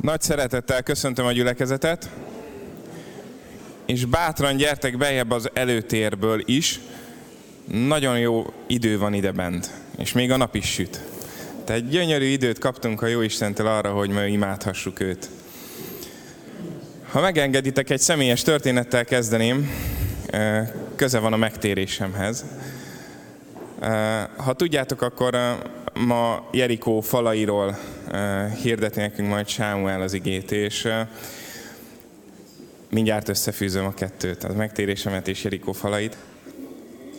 Nagy szeretettel köszöntöm a gyülekezetet, és bátran gyertek bejebb az előtérből is. Nagyon jó idő van ide bent, és még a nap is süt. Tehát gyönyörű időt kaptunk a Jó Istentől arra, hogy ma imádhassuk őt. Ha megengeditek, egy személyes történettel kezdeném, köze van a megtérésemhez. Ha tudjátok, akkor ma Jerikó falairól hirdeti nekünk majd Sámuel az igét, és mindjárt összefűzöm a kettőt, az megtérésemet és Jerikó falait.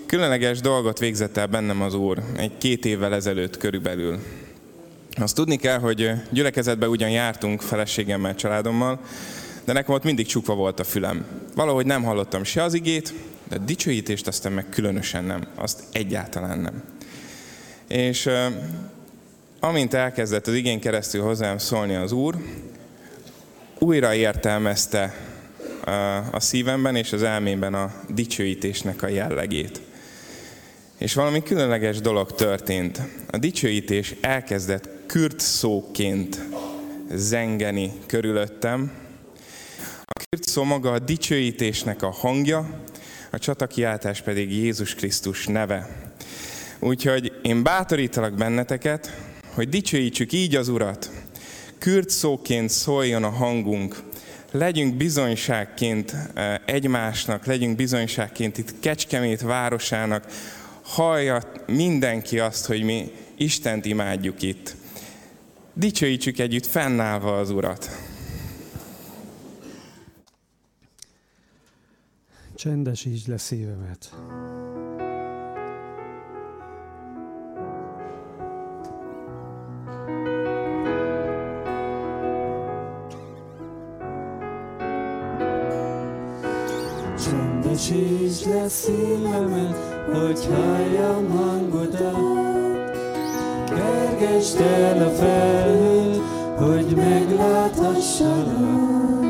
Különleges dolgot végzett el bennem az Úr egy két évvel ezelőtt körülbelül. Azt tudni kell, hogy gyülekezetbe ugyan jártunk feleségemmel, családommal, de nekem ott mindig csukva volt a fülem. Valahogy nem hallottam se az igét, de a dicsőítést aztán meg különösen nem. Azt egyáltalán nem. És amint elkezdett az igény keresztül hozzám szólni az Úr, újra értelmezte a szívemben és az elmémben a dicsőítésnek a jellegét. És valami különleges dolog történt. A dicsőítés elkezdett kürt szóként zengeni körülöttem. A kürt szó maga a dicsőítésnek a hangja, a csatakiáltás pedig Jézus Krisztus neve. Úgyhogy én bátorítalak benneteket, hogy dicsőítsük így az Urat. Kürt szóként szóljon a hangunk, legyünk bizonyságként eh, egymásnak, legyünk bizonyságként itt Kecskemét városának, hallja mindenki azt, hogy mi Istent imádjuk itt. Dicsőítsük együtt fennállva az Urat. Csendesítsd le szívemet. Csendesítsd le szívemet, hogy halljam hangodat. Kergesd el a felhőt, hogy megláthassalak.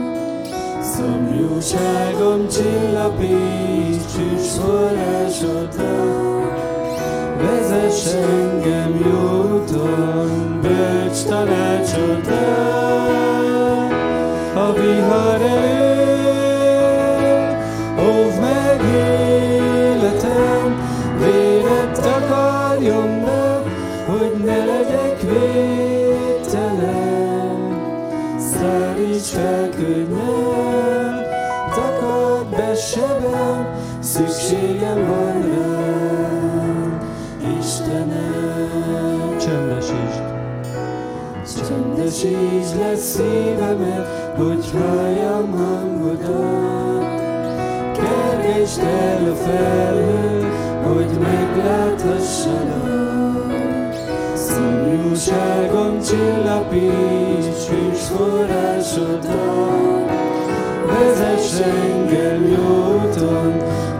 Szomjúságom csillapíts, csücs forrásodra. Vezess engem jó úton, bölcs tanácsodra. A vihar elő, Fel könnyen, takard be sebem, szükségem van rám, Istenem. Csendesítsd. Csendesítsd le szívemet, hogy halljam hangodat. Kergesd el a felhő, hogy megláthassalak. Szomjúságom csillapíts, hűs forrásoddal. Vezess engem jó úton,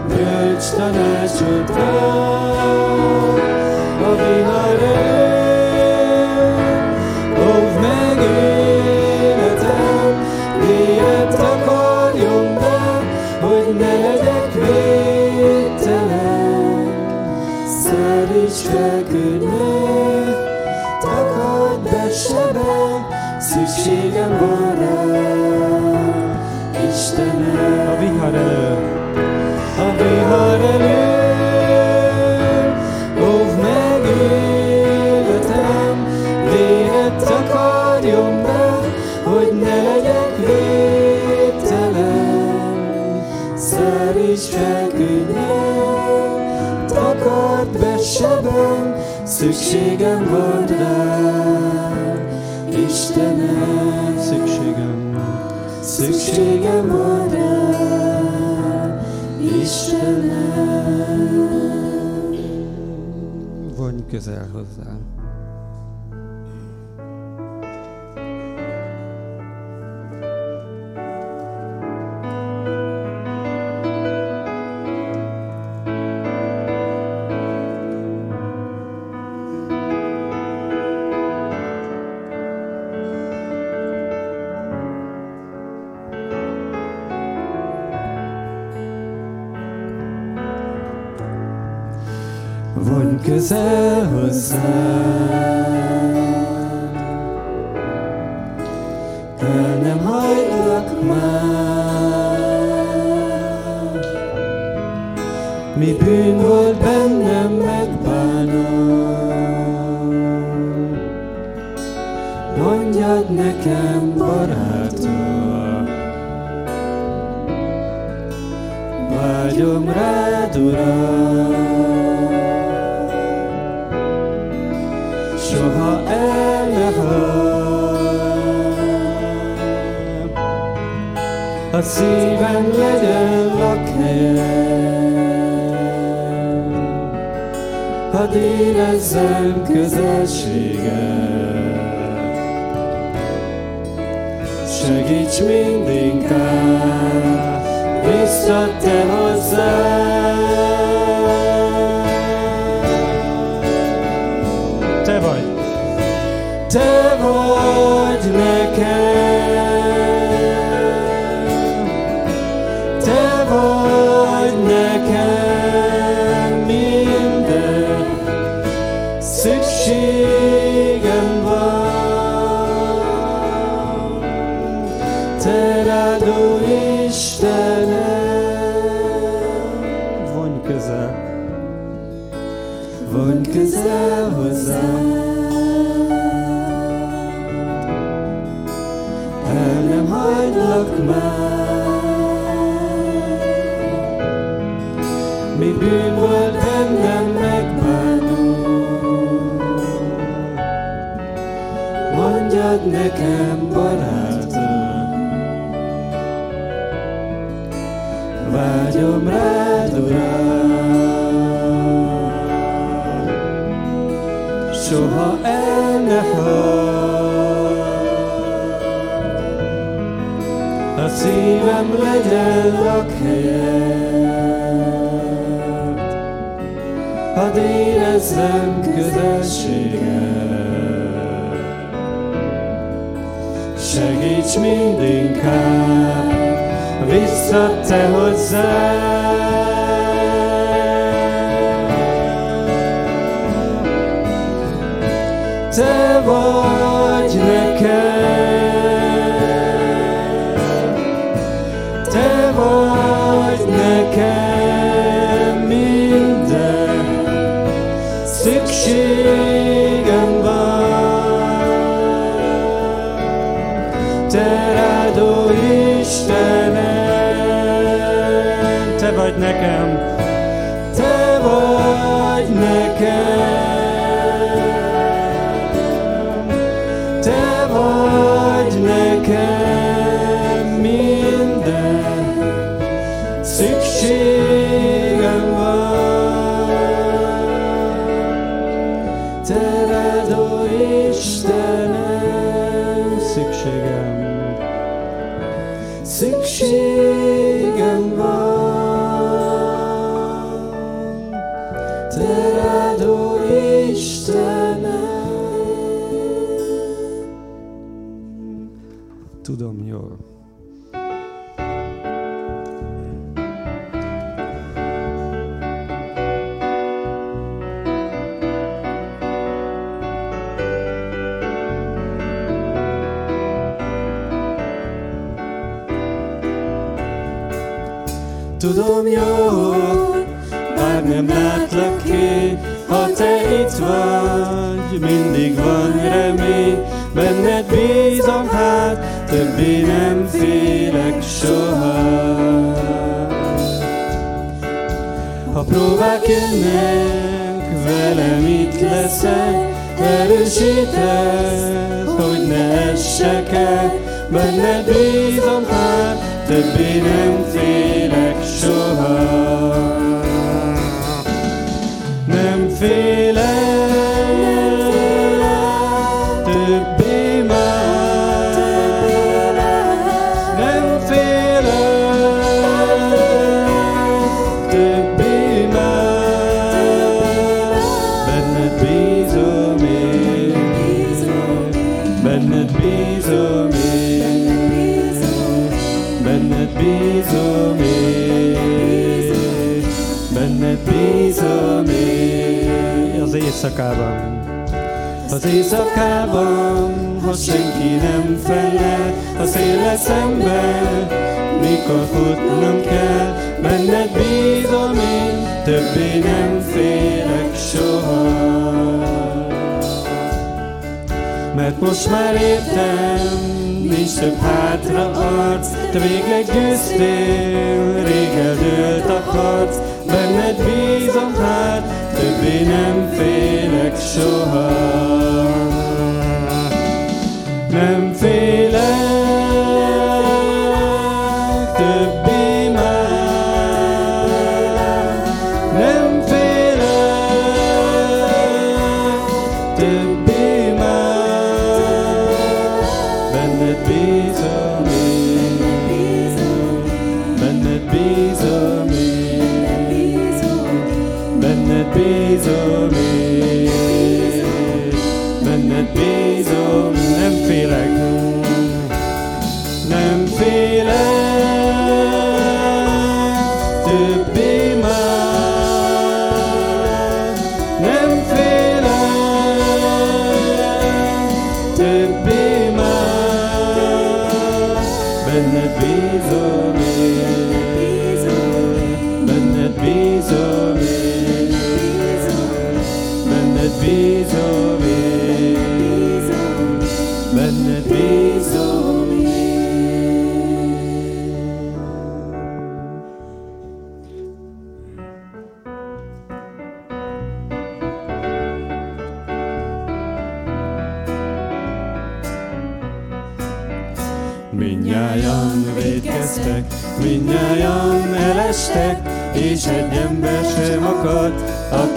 bölcs tanácsodra. Vonj közel ad nekem barátom. Vágyom rád, Uram, soha el ne A szívem legyen lakhelyed, hadd érezzem közelséged. Vezetsz mind vissza te hozzám. Te vagy Próbálkednek velem itt leszek, erősítesz, hogy ne essek el, benned bízom hát, többé nem félek soha. éjszakában. Az éjszakában, ha senki nem felel, ha szél lesz ember, mikor futnom kell, benned bízom én, többé nem félek soha. Mert most már értem, nincs több hátra arc, te végleg győztél, rég eldőlt a harc, benned bízom hát, többé nem félek soha. Nem félek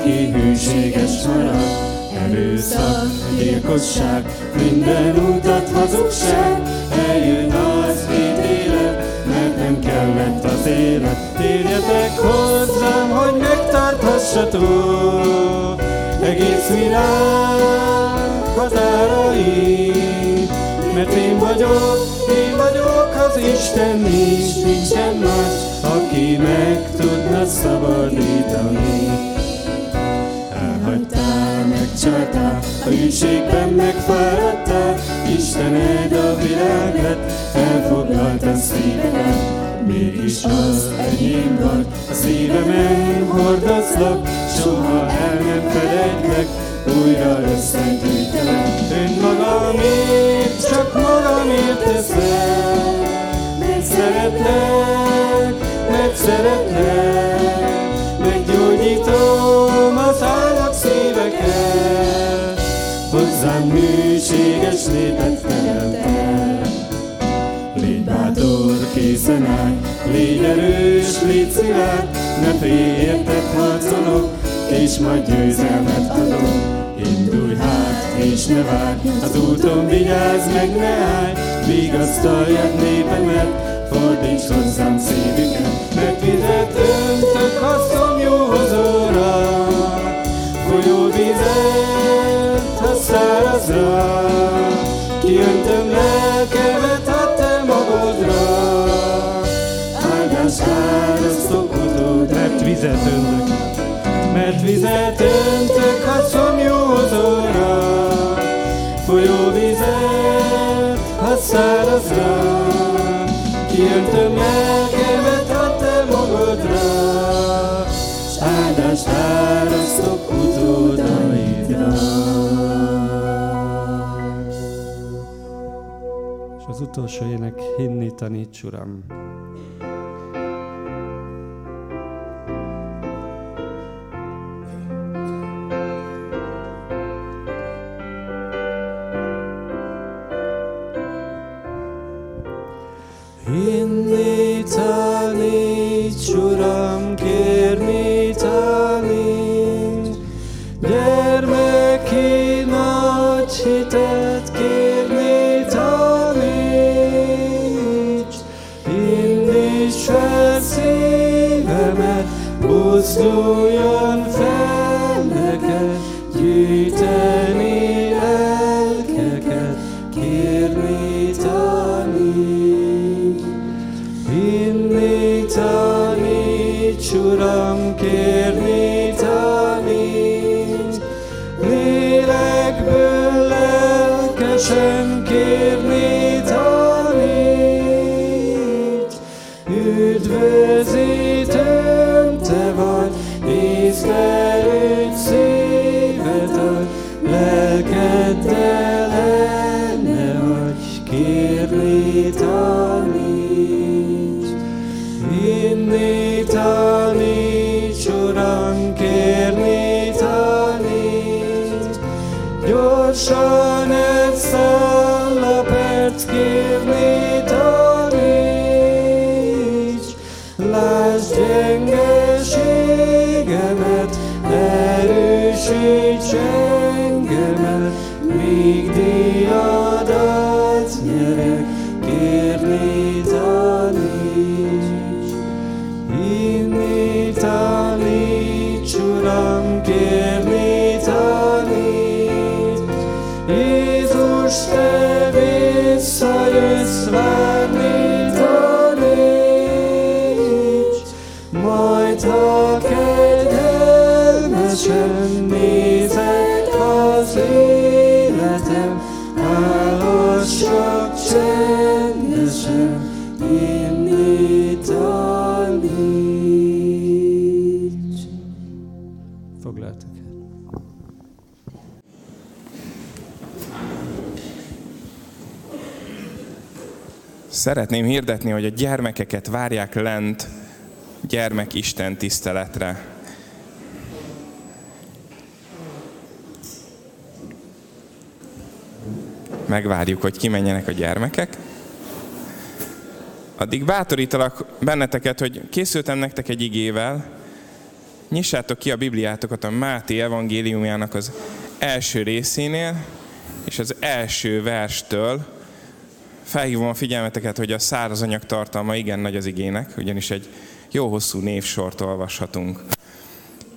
aki hűséges maradt. Erőszak, gyilkosság, minden utat hazugság, eljön az ítélet, mert nem kellett az élet. Térjetek hozzám, hogy megtarthassatok egész világ határai, mert én vagyok, én vagyok az Isten, nincs, nincsen más, aki meg tudna szabadítani. Megcsaltál, a hűségben megfáradtál, Istened a világ lett, elfoglalta szívedet. Mégis az enyém vagy, a szívemen hordozlak, soha el nem felejtlek, újra összegyűjtelek. Önmagamért, csak magamért teszem, mert szeretlek, mert szeretlek, meggyógyítom az állat szíveket, hozzám hűséges népet teremtek. Légy bátor, készen állj, légy erős, légy szilárd, ne félj, érted harcolok, és majd győzelmet adok. Indulj hát, és ne várj, az úton vigyázz meg, ne állj, vigasztaljad népemet, fordíts hozzám szívüket, mert vizet öntök a szomjóhozóra, folyó vizet öntök, mert vizet öntök a szomjóhozóra, folyó vizet a szárazra, kiöntöm lelkemet a te magodra, s áldást árasztok utódaidra. És az utolsó ének hinni taníts, Uram. Szeretném hirdetni, hogy a gyermekeket várják lent gyermekisten tiszteletre. Megvárjuk, hogy kimenjenek a gyermekek. Addig bátorítalak benneteket, hogy készültem nektek egy igével, nyissátok ki a Bibliátokat a Máté evangéliumjának az első részénél, és az első verstől felhívom a figyelmeteket, hogy a szárazanyag tartalma igen nagy az igének, ugyanis egy jó hosszú névsort olvashatunk.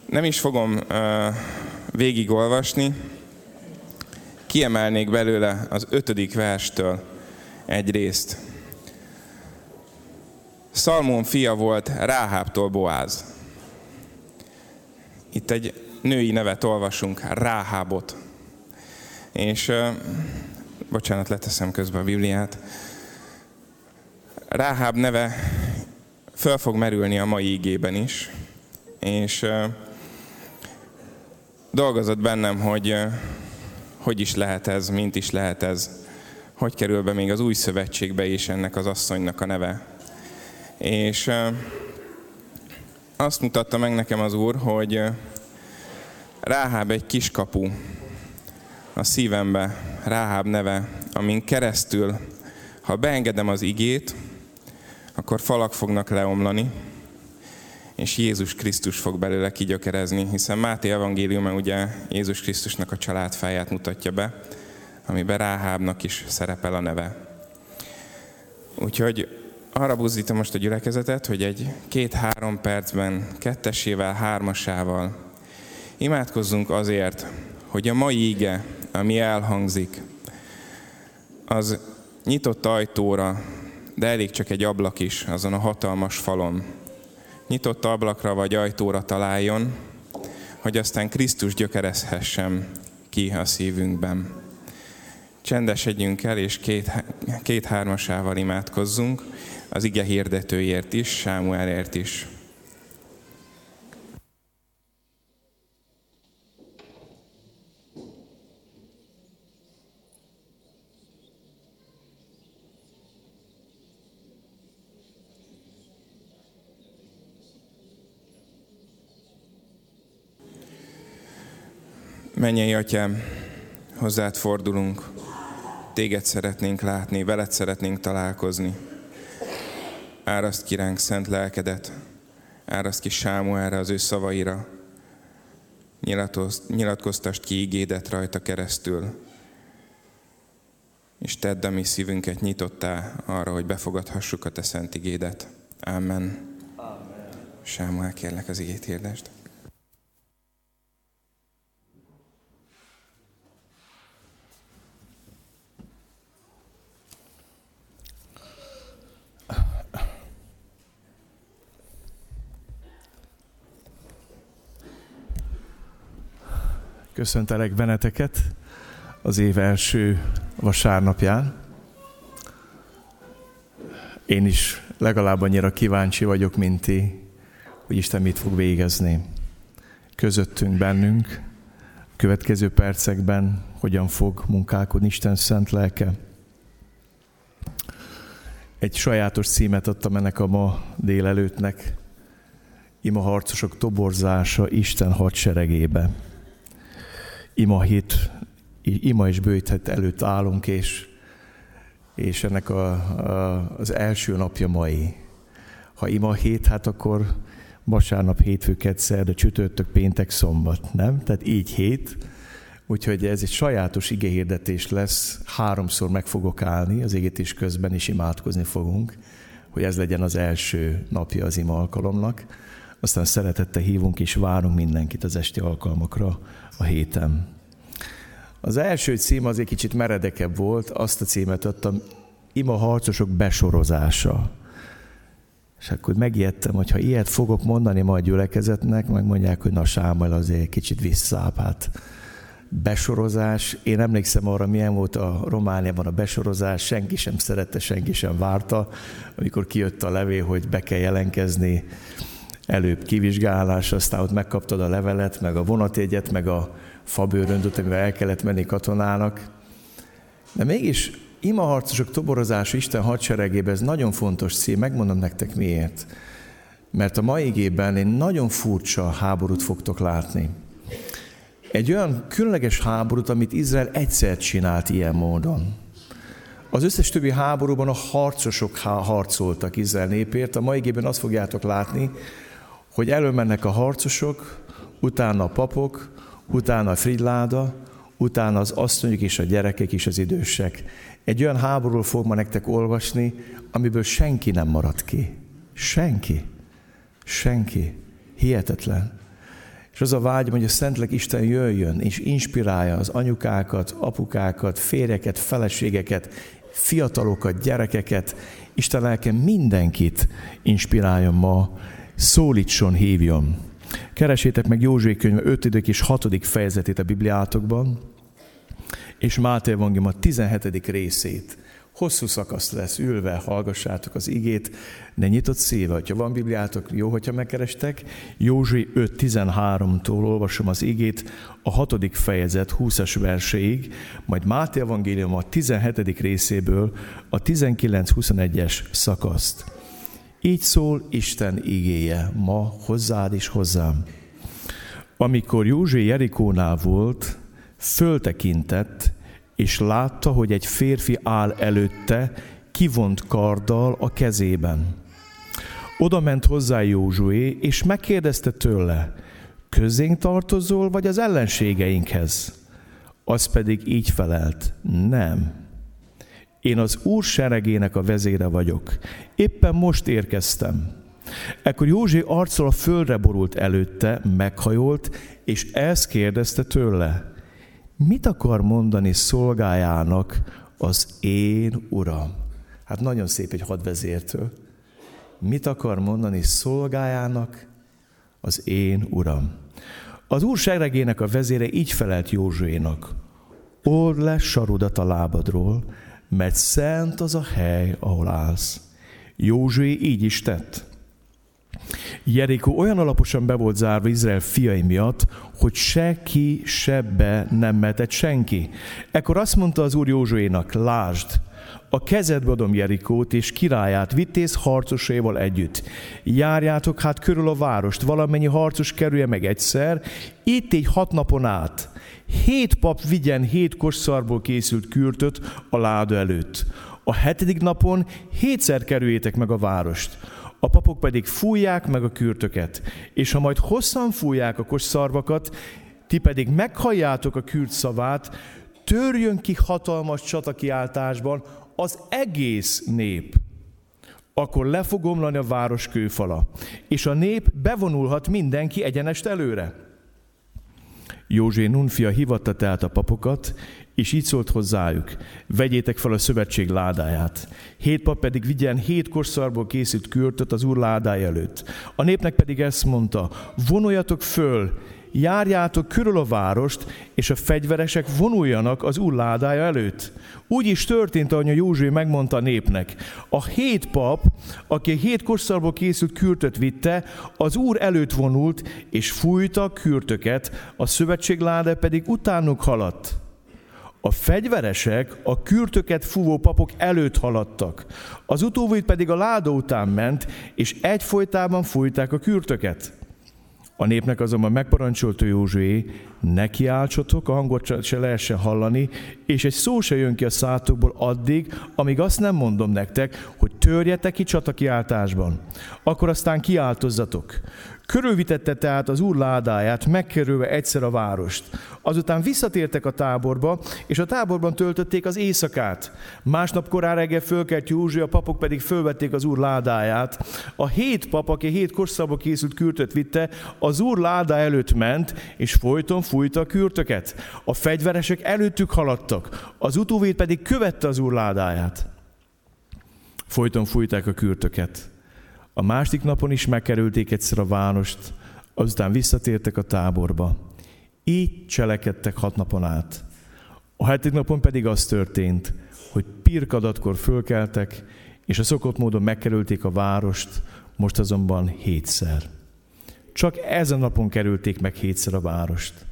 Nem is fogom uh, végigolvasni, kiemelnék belőle az ötödik verstől egy részt. Szalmón fia volt Ráhábtól Boáz. Itt egy női nevet olvasunk, Ráhábot. És uh, bocsánat, leteszem közben a Bibliát. Ráháb neve föl fog merülni a mai ígében is, és dolgozott bennem, hogy hogy is lehet ez, mint is lehet ez, hogy kerül be még az új szövetségbe is ennek az asszonynak a neve. És azt mutatta meg nekem az Úr, hogy Ráháb egy kiskapu a szívembe, Ráháb neve, amin keresztül, ha beengedem az igét, akkor falak fognak leomlani, és Jézus Krisztus fog belőle kigyökerezni, hiszen Máté evangéliuma ugye Jézus Krisztusnak a családfáját mutatja be, amiben Ráhábnak is szerepel a neve. Úgyhogy arra buzdítom most a gyülekezetet, hogy egy két-három percben kettesével, hármasával imádkozzunk azért, hogy a mai íge, ami elhangzik, az nyitott ajtóra, de elég csak egy ablak is azon a hatalmas falon. Nyitott ablakra vagy ajtóra találjon, hogy aztán Krisztus gyökerezhessem ki a szívünkben. Csendesedjünk el, és két, két hármasával imádkozzunk, az ige hirdetőért is, Sámuelért is. Mennyei Atyám, hozzád fordulunk, téged szeretnénk látni, veled szeretnénk találkozni. Áraszt ki ránk szent lelkedet, áraszt ki Sámuelre az ő szavaira, nyilatkoztast ki ígédet rajta keresztül, és tedd a mi szívünket nyitottá arra, hogy befogadhassuk a te szent igédet. Amen. Amen. Sámuel, kérlek az igét hirdest. Köszöntelek benneteket az év első vasárnapján. Én is legalább annyira kíváncsi vagyok, mint ti, hogy Isten mit fog végezni közöttünk, bennünk, következő percekben hogyan fog munkálkodni Isten szent lelke. Egy sajátos címet adtam ennek a ma délelőttnek, Ima harcosok toborzása Isten hadseregébe. Ima hét, ima és bőjthet előtt állunk, és, és ennek a, a, az első napja mai. Ha ima hét, hát akkor vasárnap, hétfő, kedd, de csütörtök, péntek, szombat, nem? Tehát így hét. Úgyhogy ez egy sajátos igehirdetés lesz, háromszor meg fogok állni az égetés közben, is imádkozni fogunk, hogy ez legyen az első napja az ima alkalomnak. Aztán szeretettel hívunk és várunk mindenkit az esti alkalmakra a héten. Az első cím az egy kicsit meredekebb volt, azt a címet adtam, Ima harcosok besorozása. És akkor megijedtem, hogy ha ilyet fogok mondani majd gyülekezetnek, megmondják, hogy na Sámuel azért kicsit visszább, hát besorozás. Én emlékszem arra, milyen volt a Romániában a besorozás, senki sem szerette, senki sem várta, amikor kijött a levél, hogy be kell jelentkezni, előbb kivizsgálás, aztán ott megkaptad a levelet, meg a vonatjegyet, meg a fabőröndöt, amivel el kellett menni katonának. De mégis imaharcosok toborozása Isten hadseregében, ez nagyon fontos cím, megmondom nektek miért. Mert a mai igében én nagyon furcsa háborút fogtok látni. Egy olyan különleges háborút, amit Izrael egyszer csinált ilyen módon. Az összes többi háborúban a harcosok harcoltak Izrael népért, a mai igében azt fogjátok látni, hogy előmennek a harcosok, utána a papok, utána a frigyláda, utána az asszonyok és a gyerekek és az idősek. Egy olyan háborúról fog ma nektek olvasni, amiből senki nem marad ki. Senki. Senki. Hihetetlen. És az a vágyam, hogy a Szentlek Isten jöjjön, és inspirálja az anyukákat, apukákat, férjeket, feleségeket, fiatalokat, gyerekeket, Isten lelke mindenkit inspiráljon ma, szólítson, hívjon. Keresétek meg József könyve 5. és 6. fejezetét a Bibliátokban, és Máté Evangélium a 17. részét. Hosszú szakasz lesz, ülve hallgassátok az igét, de nyitott szíve, hogyha van Bibliátok, jó, hogyha megkerestek. Józsi 5.13-tól olvasom az igét, a 6. fejezet 20-as verseig, majd Máté Evangélium a 17. részéből a 19-21-es szakaszt. Így szól Isten igéje ma hozzád és hozzám. Amikor Józsi Jerikónál volt, föltekintett, és látta, hogy egy férfi áll előtte, kivont karddal a kezében. Oda ment hozzá Józsué, és megkérdezte tőle, közénk tartozol, vagy az ellenségeinkhez? Az pedig így felelt, nem. Én az Úr seregének a vezére vagyok. Éppen most érkeztem. Ekkor József arccal a földre borult előtte, meghajolt, és ezt kérdezte tőle. Mit akar mondani szolgájának az én uram? Hát nagyon szép egy hadvezértől. Mit akar mondani szolgájának az én uram? Az úr seregének a vezére így felelt Józsuénak. Old le sarudat a lábadról, mert szent az a hely, ahol állsz. Józsué így is tett. Jerikó olyan alaposan be volt zárva Izrael fiai miatt, hogy se ki, se be nem mehetett senki. Ekkor azt mondta az úr Józsuénak, lásd, a kezedbe adom Jerikót és királyát, vitéz harcosaival együtt. Járjátok hát körül a várost, valamennyi harcos kerülje meg egyszer, itt egy hat napon át. Hét pap vigyen hét kosszarból készült kürtöt a láda előtt. A hetedik napon hétszer kerüljétek meg a várost. A papok pedig fújják meg a kürtöket, és ha majd hosszan fújják a kosszarvakat, ti pedig meghalljátok a kürt szavát, törjön ki hatalmas csatakiáltásban az egész nép. Akkor le fog omlani a város kőfala, és a nép bevonulhat mindenki egyenest előre. Józsé Nunfia hivatta tehát a papokat, és így szólt hozzájuk, vegyétek fel a szövetség ládáját. Hét pap pedig vigyen hét korszarból készült kürtöt az úr ládája előtt. A népnek pedig ezt mondta, vonuljatok föl, járjátok körül a várost, és a fegyveresek vonuljanak az úr ládája előtt. Úgy is történt, ahogy a Józsué megmondta a népnek. A hét pap, aki a hét korszalból készült kürtöt vitte, az úr előtt vonult, és fújta a kürtöket, a szövetség láda pedig utánuk haladt. A fegyveresek a kürtöket fúvó papok előtt haladtak, az utóvét pedig a láda után ment, és egyfolytában fújták a kürtöket. A népnek azonban megparancsolta Józsué, ne kiáltsatok, a hangot se lehessen hallani, és egy szó se jön ki a szátokból addig, amíg azt nem mondom nektek, hogy törjetek ki csatakiáltásban. Akkor aztán kiáltozzatok. Körülvitette tehát az úr ládáját, megkerülve egyszer a várost. Azután visszatértek a táborba, és a táborban töltötték az éjszakát. Másnap korán reggel fölkelt Józsi, a papok pedig fölvették az úr ládáját. A hét pap, aki hét korszakba készült kürtöt vitte, az úr ládá előtt ment, és folyton fújta a kürtöket. A fegyveresek előttük haladtak, az utóvét pedig követte az úr ládáját. Folyton fújták a kürtöket. A másik napon is megkerülték egyszer a várost, azután visszatértek a táborba. Így cselekedtek hat napon át. A hetedik napon pedig az történt, hogy pirkadatkor fölkeltek, és a szokott módon megkerülték a várost, most azonban hétszer. Csak ezen napon kerülték meg hétszer a várost.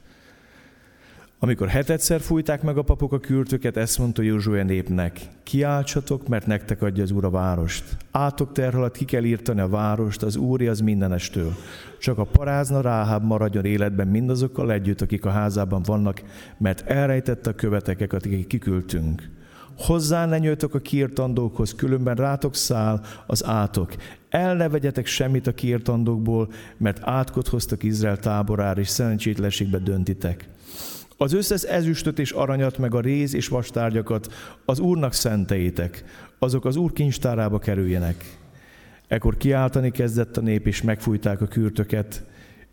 Amikor hetedszer fújták meg a papok a kürtöket, ezt mondta Józsué népnek, kiáltsatok, mert nektek adja az Úr a várost. Átok terhalat ki kell írtani a várost, az Úri az mindenestől. Csak a parázna Ráháb maradjon életben mindazokkal együtt, akik a házában vannak, mert elrejtette a követeket, akik kiküldtünk. Hozzá ne nyújtok a kiirtandókhoz, különben rátok száll az átok. El ne vegyetek semmit a kiirtandókból, mert átkot hoztak Izrael táborára, és szerencsétlenségbe döntitek. Az összes ezüstöt és aranyat, meg a réz és vastárgyakat az Úrnak szenteitek, azok az Úr kincstárába kerüljenek. Ekkor kiáltani kezdett a nép, és megfújták a kürtöket,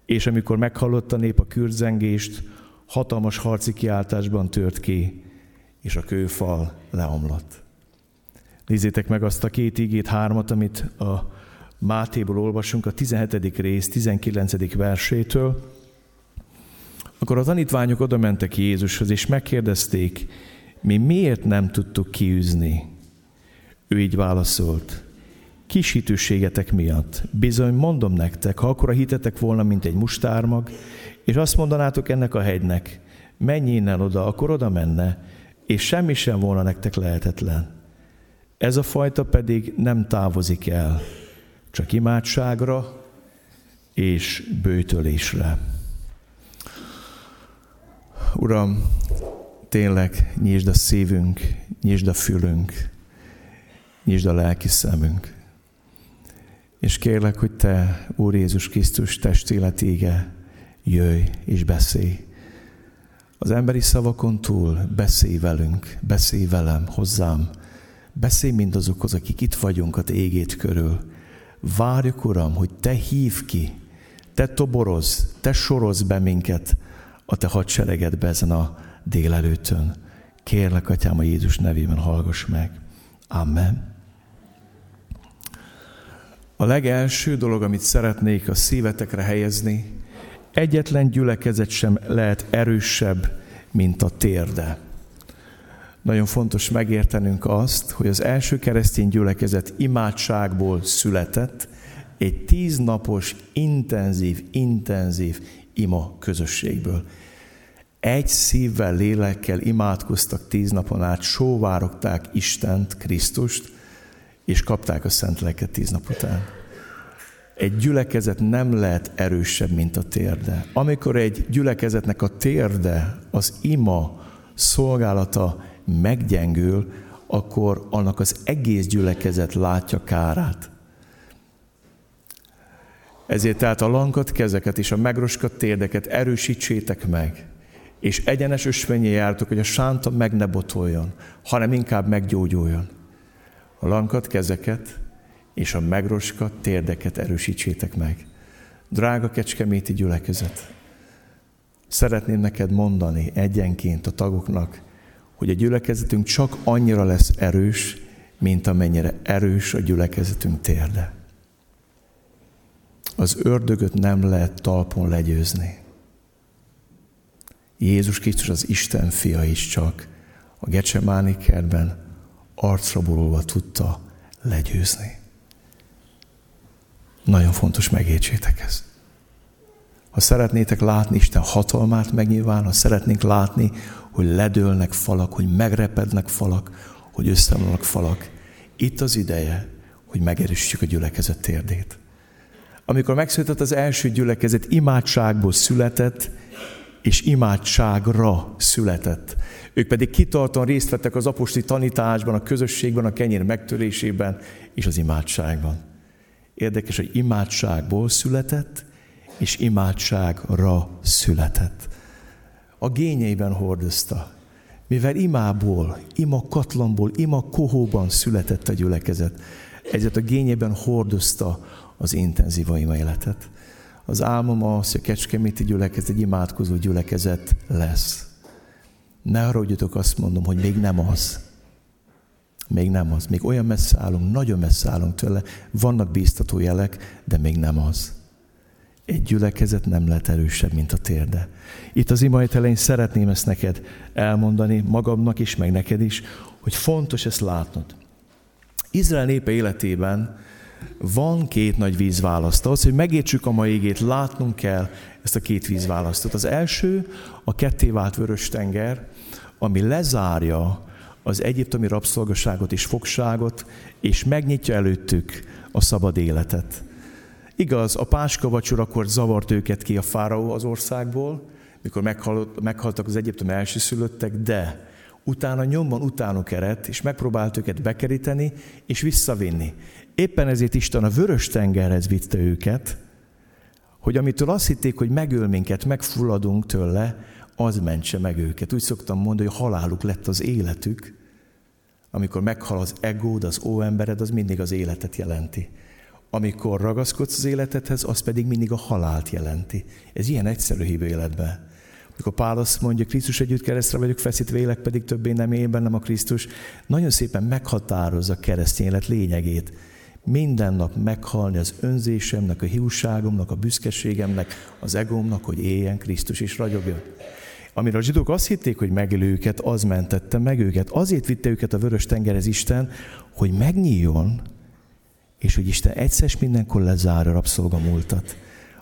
és amikor meghallott a nép a kürtzengést, hatalmas harci kiáltásban tört ki, és a kőfal leomlott. Nézzétek meg azt a két ígét, hármat, amit a Mátéból olvasunk, a 17. rész 19. versétől. Akkor a tanítványok oda mentek Jézushoz, és megkérdezték, mi miért nem tudtuk kiűzni? Ő így válaszolt, kis hitűségetek miatt. Bizony mondom nektek, ha akkor a hitetek volna, mint egy mustármag, és azt mondanátok ennek a hegynek, menj innen oda, akkor oda menne, és semmi sem volna nektek lehetetlen. Ez a fajta pedig nem távozik el, csak imádságra és bőtölésre. Uram, tényleg nyisd a szívünk, nyisd a fülünk, nyisd a lelki szemünk. És kérlek, hogy Te, Úr Jézus Krisztus testélet ége, jöjj és beszélj. Az emberi szavakon túl beszélj velünk, beszélj velem, hozzám, beszélj mindazokhoz, akik itt vagyunk a égét körül. Várjuk, Uram, hogy Te hív ki, Te toboroz, Te soroz be minket, a te hadseregedbe ezen a délelőttön. Kérlek, Atyám, a Jézus nevében hallgass meg. Amen. A legelső dolog, amit szeretnék a szívetekre helyezni, egyetlen gyülekezet sem lehet erősebb, mint a térde. Nagyon fontos megértenünk azt, hogy az első keresztény gyülekezet imádságból született, egy tíznapos, intenzív, intenzív ima közösségből. Egy szívvel, lélekkel imádkoztak tíz napon át, sóvárogták Istent, Krisztust, és kapták a szent lelket tíz nap után. Egy gyülekezet nem lehet erősebb, mint a térde. Amikor egy gyülekezetnek a térde, az ima szolgálata meggyengül, akkor annak az egész gyülekezet látja kárát. Ezért tehát a lankat, kezeket és a megroskat térdeket erősítsétek meg, és egyenes ösvényé jártok, hogy a sánta meg ne botoljon, hanem inkább meggyógyuljon. A lankat, kezeket és a megroskat térdeket erősítsétek meg. Drága kecskeméti gyülekezet, szeretném neked mondani egyenként a tagoknak, hogy a gyülekezetünk csak annyira lesz erős, mint amennyire erős a gyülekezetünk térde. Az ördögöt nem lehet talpon legyőzni. Jézus Krisztus az Isten fia is csak a Gecsemáni kertben arcra borulva tudta legyőzni. Nagyon fontos megértsétek ezt. Ha szeretnétek látni Isten hatalmát megnyilván, ha szeretnénk látni, hogy ledőlnek falak, hogy megrepednek falak, hogy összeomlanak falak, itt az ideje, hogy megerősítsük a gyülekezet térdét. Amikor megszületett az első gyülekezet, imádságból született, és imádságra született. Ők pedig kitartóan részt vettek az aposti tanításban, a közösségben, a kenyér megtörésében és az imádságban. Érdekes, hogy imádságból született, és imádságra született. A gényeiben hordozta. Mivel imából, ima katlamból, ima kohóban született a gyülekezet, ezért a gényében hordozta az intenzív ima életet. Az álmom az, hogy a Kecskeméti gyülekezet egy imádkozó gyülekezet lesz. Ne haragudjatok, azt mondom, hogy még nem az. Még nem az. Még olyan messze állunk, nagyon messze állunk tőle. Vannak bíztató jelek, de még nem az. Egy gyülekezet nem lehet erősebb, mint a térde. Itt az imai elején szeretném ezt neked elmondani, magamnak is, meg neked is, hogy fontos ezt látnod. Izrael népe életében van két nagy vízválaszt. Ahhoz, hogy megértsük a mai égét, látnunk kell ezt a két vízválasztot. Az első a ketté vált vörös tenger, ami lezárja az egyiptomi rabszolgaságot és fogságot, és megnyitja előttük a szabad életet. Igaz, a páska vacsorakor zavart őket ki a fáraó az országból, mikor meghalt, meghaltak az egyiptom elsőszülöttek, de utána nyomban utánuk eredt, és megpróbált őket bekeríteni és visszavinni. Éppen ezért Isten a vörös tengerhez vitte őket, hogy amitől azt hitték, hogy megöl minket, megfulladunk tőle, az mentse meg őket. Úgy szoktam mondani, hogy haláluk lett az életük. Amikor meghal az egód, az óembered, az mindig az életet jelenti. Amikor ragaszkodsz az életedhez, az pedig mindig a halált jelenti. Ez ilyen egyszerű hívő életben. Amikor Pál azt mondja, Krisztus együtt keresztre vagyok feszítve, élek pedig többé nem én bennem a Krisztus, nagyon szépen meghatározza a keresztény élet lényegét. Minden nap meghalni az önzésemnek, a hiúságomnak, a büszkeségemnek, az egómnak, hogy éljen Krisztus is ragyogjon. Amire a zsidók azt hitték, hogy megöl őket, az mentette meg őket. Azért vitte őket a vörös tengerhez Isten, hogy megnyíljon, és hogy Isten egyszer mindenkor lezár a rabszolgamúltat.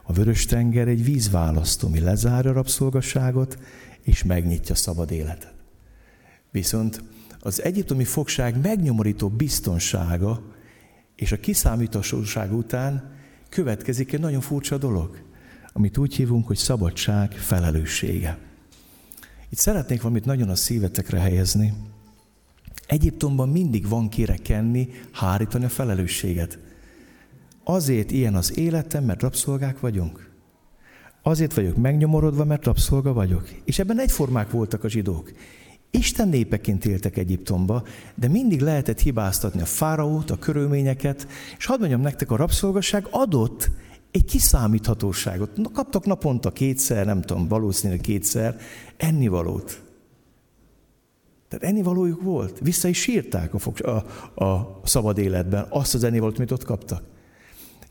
A vörös tenger egy vízválasztó, mi lezárja a rabszolgasságot, és megnyitja szabad életet. Viszont az egyiptomi fogság megnyomorító biztonsága és a kiszámíthatóság után következik egy nagyon furcsa dolog, amit úgy hívunk, hogy szabadság felelőssége. Itt szeretnék valamit nagyon a szívetekre helyezni. Egyiptomban mindig van kire kenni, hárítani a felelősséget. Azért ilyen az életem, mert rabszolgák vagyunk. Azért vagyok megnyomorodva, mert rabszolga vagyok. És ebben egyformák voltak a zsidók. Isten népeként éltek Egyiptomba, de mindig lehetett hibáztatni a fáraót, a körülményeket, és hadd mondjam nektek, a rabszolgaság adott egy kiszámíthatóságot. Kaptak naponta kétszer, nem tudom, valószínűleg kétszer ennivalót. Tehát ennivalójuk volt. Vissza is sírták a, fog, a, a szabad életben azt az ennivalót, amit ott kaptak.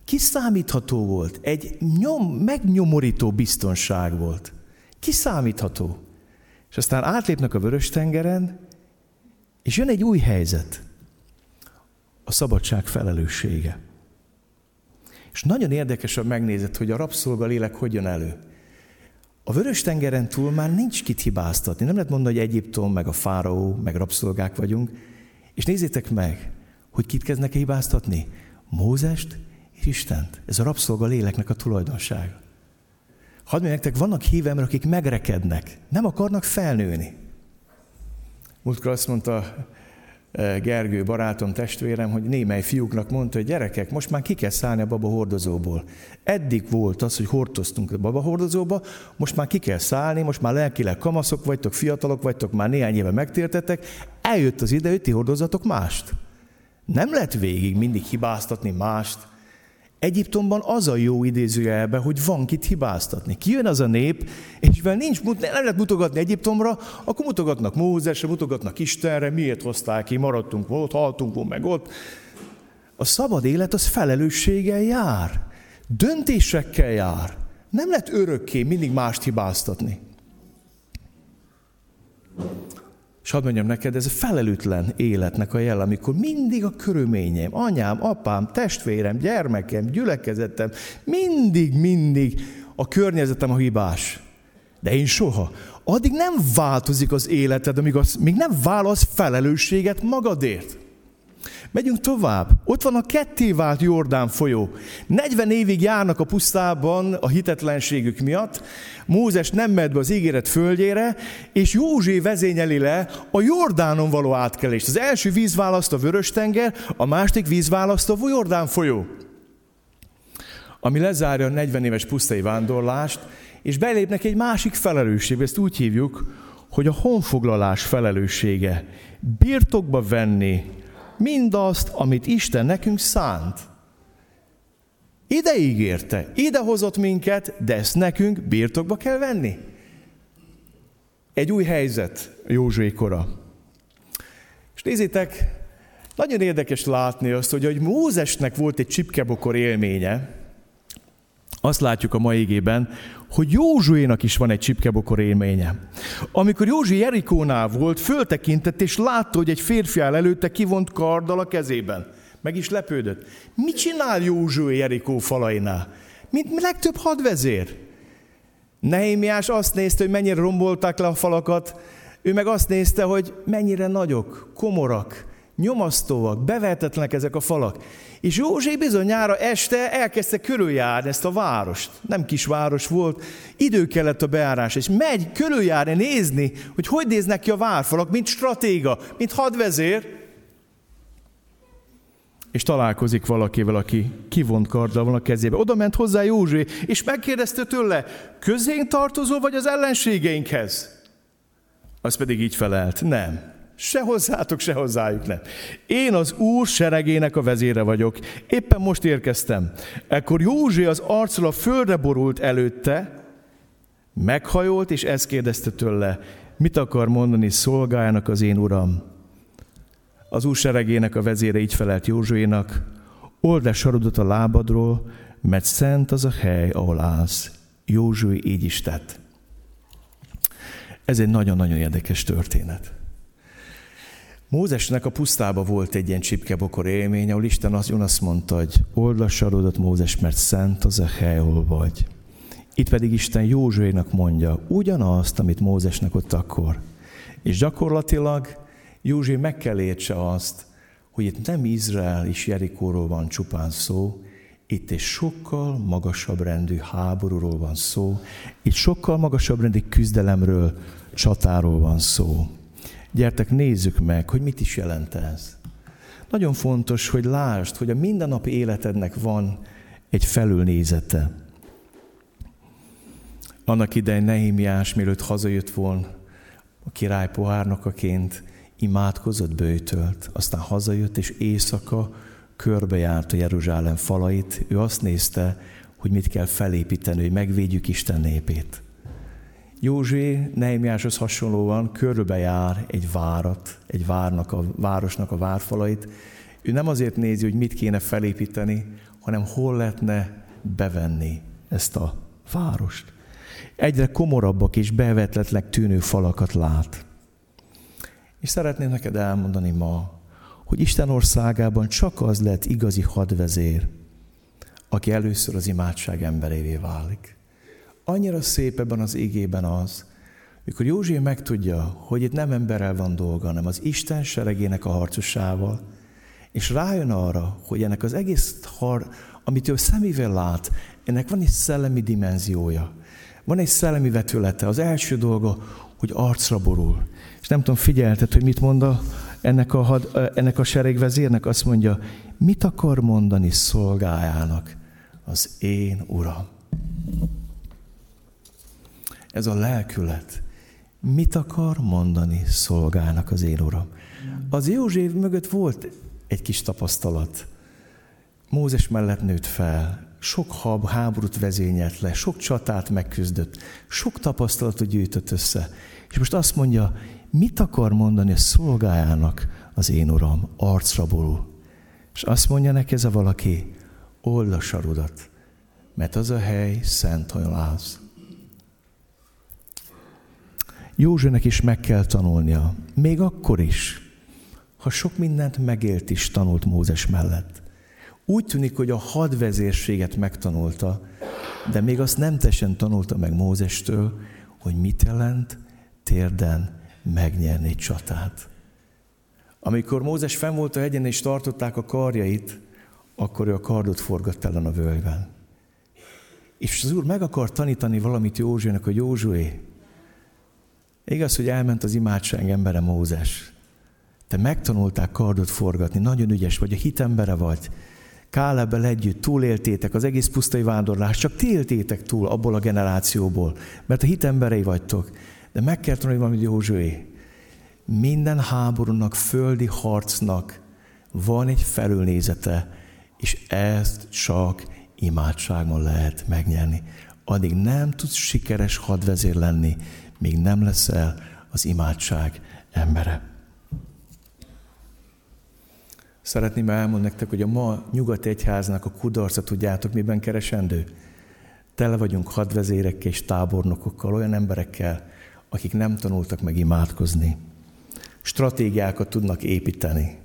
Kiszámítható volt. Egy nyom, megnyomorító biztonság volt. Kiszámítható. És aztán átlépnek a vörös tengeren, és jön egy új helyzet. A szabadság felelőssége. És nagyon érdekes a megnézet, hogy a rabszolga lélek hogy jön elő. A vörös tengeren túl már nincs kit hibáztatni. Nem lehet mondani, hogy Egyiptom, meg a fáraó, meg rabszolgák vagyunk. És nézzétek meg, hogy kit kezdnek hibáztatni? Mózest és Istent. Ez a rabszolga léleknek a tulajdonsága. Hadd nektek, vannak hívemre, akik megrekednek, nem akarnak felnőni. Múltkor azt mondta eh, Gergő barátom, testvérem, hogy némely fiúknak mondta, hogy gyerekek, most már ki kell szállni a baba hordozóból. Eddig volt az, hogy hordoztunk a baba hordozóba, most már ki kell szállni, most már lelkileg kamaszok vagytok, fiatalok vagytok, már néhány éve megtértetek, eljött az ide, hogy ti hordozatok mást. Nem lehet végig mindig hibáztatni mást, Egyiptomban az a jó idézőjelbe, hogy van kit hibáztatni. Kijön az a nép, és mivel nincs, nem lehet mutogatni Egyiptomra, akkor mutogatnak Mózesre, mutogatnak Istenre, miért hozták ki, maradtunk ott, haltunk meg ott. A szabad élet az felelősséggel jár, döntésekkel jár. Nem lehet örökké mindig mást hibáztatni. És hadd mondjam neked, ez a felelőtlen életnek a jel, amikor mindig a körülményeim, anyám, apám, testvérem, gyermekem, gyülekezetem, mindig, mindig a környezetem a hibás. De én soha. Addig nem változik az életed, amíg az, még nem válasz felelősséget magadért. Megyünk tovább. Ott van a ketté vált Jordán folyó. 40 évig járnak a pusztában a hitetlenségük miatt. Mózes nem megy be az ígéret földjére, és Józsé vezényeli le a Jordánon való átkelést. Az első víz választ a Vörös-tenger, a második víz választ a Jordán folyó. Ami lezárja a 40 éves pusztai vándorlást, és belépnek egy másik felelősségbe, ezt úgy hívjuk, hogy a honfoglalás felelőssége. Birtokba venni mindazt, amit Isten nekünk szánt. Ide ígérte, ide hozott minket, de ezt nekünk birtokba kell venni. Egy új helyzet Józsué kora. És nézzétek, nagyon érdekes látni azt, hogy, hogy Mózesnek volt egy csipkebokor élménye, azt látjuk a mai égében, hogy Józsuénak is van egy csipkebokor élménye. Amikor Józsi Jerikónál volt, föltekintett és látta, hogy egy férfi áll előtte kivont karddal a kezében. Meg is lepődött. Mit csinál Józsué Jerikó falainál? Mint legtöbb hadvezér. Nehémiás azt nézte, hogy mennyire rombolták le a falakat, ő meg azt nézte, hogy mennyire nagyok, komorak, nyomasztóak, bevehetetlenek ezek a falak. És József bizonyára este elkezdte körüljárni ezt a várost. Nem kis város volt, idő kellett a beárás, és megy körüljárni, nézni, hogy hogy néznek ki a várfalak, mint stratéga, mint hadvezér. És találkozik valakivel, aki kivont karddal van a kezébe. Oda ment hozzá József, és megkérdezte tőle, közénk tartozó vagy az ellenségeinkhez? Az pedig így felelt, nem. Se hozzátok, se hozzájuk nem. Én az Úr seregének a vezére vagyok. Éppen most érkeztem. Ekkor Józsi az arccal a földre borult előtte, meghajolt, és ezt kérdezte tőle, mit akar mondani szolgájának az én uram? Az úr seregének a vezére így felelt Józsuénak, old le sarodat a lábadról, mert szent az a hely, ahol állsz. Józsué így is tett. Ez egy nagyon-nagyon érdekes történet. Mózesnek a pusztába volt egy ilyen csipkebokor élmény, ahol Isten azt, azt mondta, hogy old a sarodat Mózes, mert szent az a hely, ahol vagy. Itt pedig Isten Józsuénak mondja ugyanazt, amit Mózesnek ott akkor. És gyakorlatilag Józsué meg kell értse azt, hogy itt nem Izrael és Jerikóról van csupán szó, itt egy sokkal magasabb rendű háborúról van szó, itt sokkal magasabb rendű küzdelemről, csatáról van szó. Gyertek, nézzük meg, hogy mit is jelent ez. Nagyon fontos, hogy lásd, hogy a mindennapi életednek van egy felülnézete. Annak idején Nehémiás, mielőtt hazajött volna, a király pohárnokaként imádkozott, bőtölt, aztán hazajött, és éjszaka körbejárta Jeruzsálem falait. Ő azt nézte, hogy mit kell felépíteni, hogy megvédjük Isten népét. Józsé Nehémiáshoz hasonlóan körbejár egy várat, egy várnak a, városnak a várfalait. Ő nem azért nézi, hogy mit kéne felépíteni, hanem hol lehetne bevenni ezt a várost. Egyre komorabbak és bevetletleg tűnő falakat lát. És szeretném neked elmondani ma, hogy Isten országában csak az lett igazi hadvezér, aki először az imádság emberévé válik. Annyira szép ebben az igében az, mikor Józsi megtudja, hogy itt nem emberrel van dolga, hanem az Isten seregének a harcosával, és rájön arra, hogy ennek az egész har, amit ő szemével lát, ennek van egy szellemi dimenziója. Van egy szellemi vetülete. Az első dolga, hogy arcra borul. És nem tudom, figyelted, hogy mit mond a, ennek, a had, ennek a seregvezérnek? Azt mondja, mit akar mondani szolgájának? Az én uram. Ez a lelkület. Mit akar mondani szolgának az én uram? Az József mögött volt egy kis tapasztalat. Mózes mellett nőtt fel, sok hab, háborút vezényelt le, sok csatát megküzdött, sok tapasztalatot gyűjtött össze. És most azt mondja, mit akar mondani a szolgájának az én uram, arcra borul. És azt mondja neki ez a valaki, old a sarudat, mert az a hely szent, ahol. Józsefnek is meg kell tanulnia, még akkor is, ha sok mindent megélt is tanult Mózes mellett. Úgy tűnik, hogy a hadvezérséget megtanulta, de még azt nem tesen tanulta meg Mózestől, hogy mit jelent térden megnyerni csatát. Amikor Mózes fenn volt a hegyen és tartották a karjait, akkor ő a kardot forgatt ellen a völgyben. És az úr meg akar tanítani valamit Józsuének, hogy Józsué, igaz, hogy elment az imádság embere Mózes. Te megtanulták kardot forgatni, nagyon ügyes vagy, a hitembere vagy. Kálebbel együtt túléltétek az egész pusztai vándorlást, csak ti éltétek túl abból a generációból, mert a hitemberei vagytok. De meg kell tanulni valamit Józsué. Minden háborúnak, földi harcnak van egy felülnézete, és ezt csak imádságon lehet megnyerni. Addig nem tudsz sikeres hadvezér lenni, míg nem leszel az imádság embere. Szeretném elmondani nektek, hogy a ma nyugati egyháznak a kudarca, tudjátok, miben keresendő? Tele vagyunk hadvezérekkel és tábornokokkal, olyan emberekkel, akik nem tanultak meg imádkozni. Stratégiákat tudnak építeni.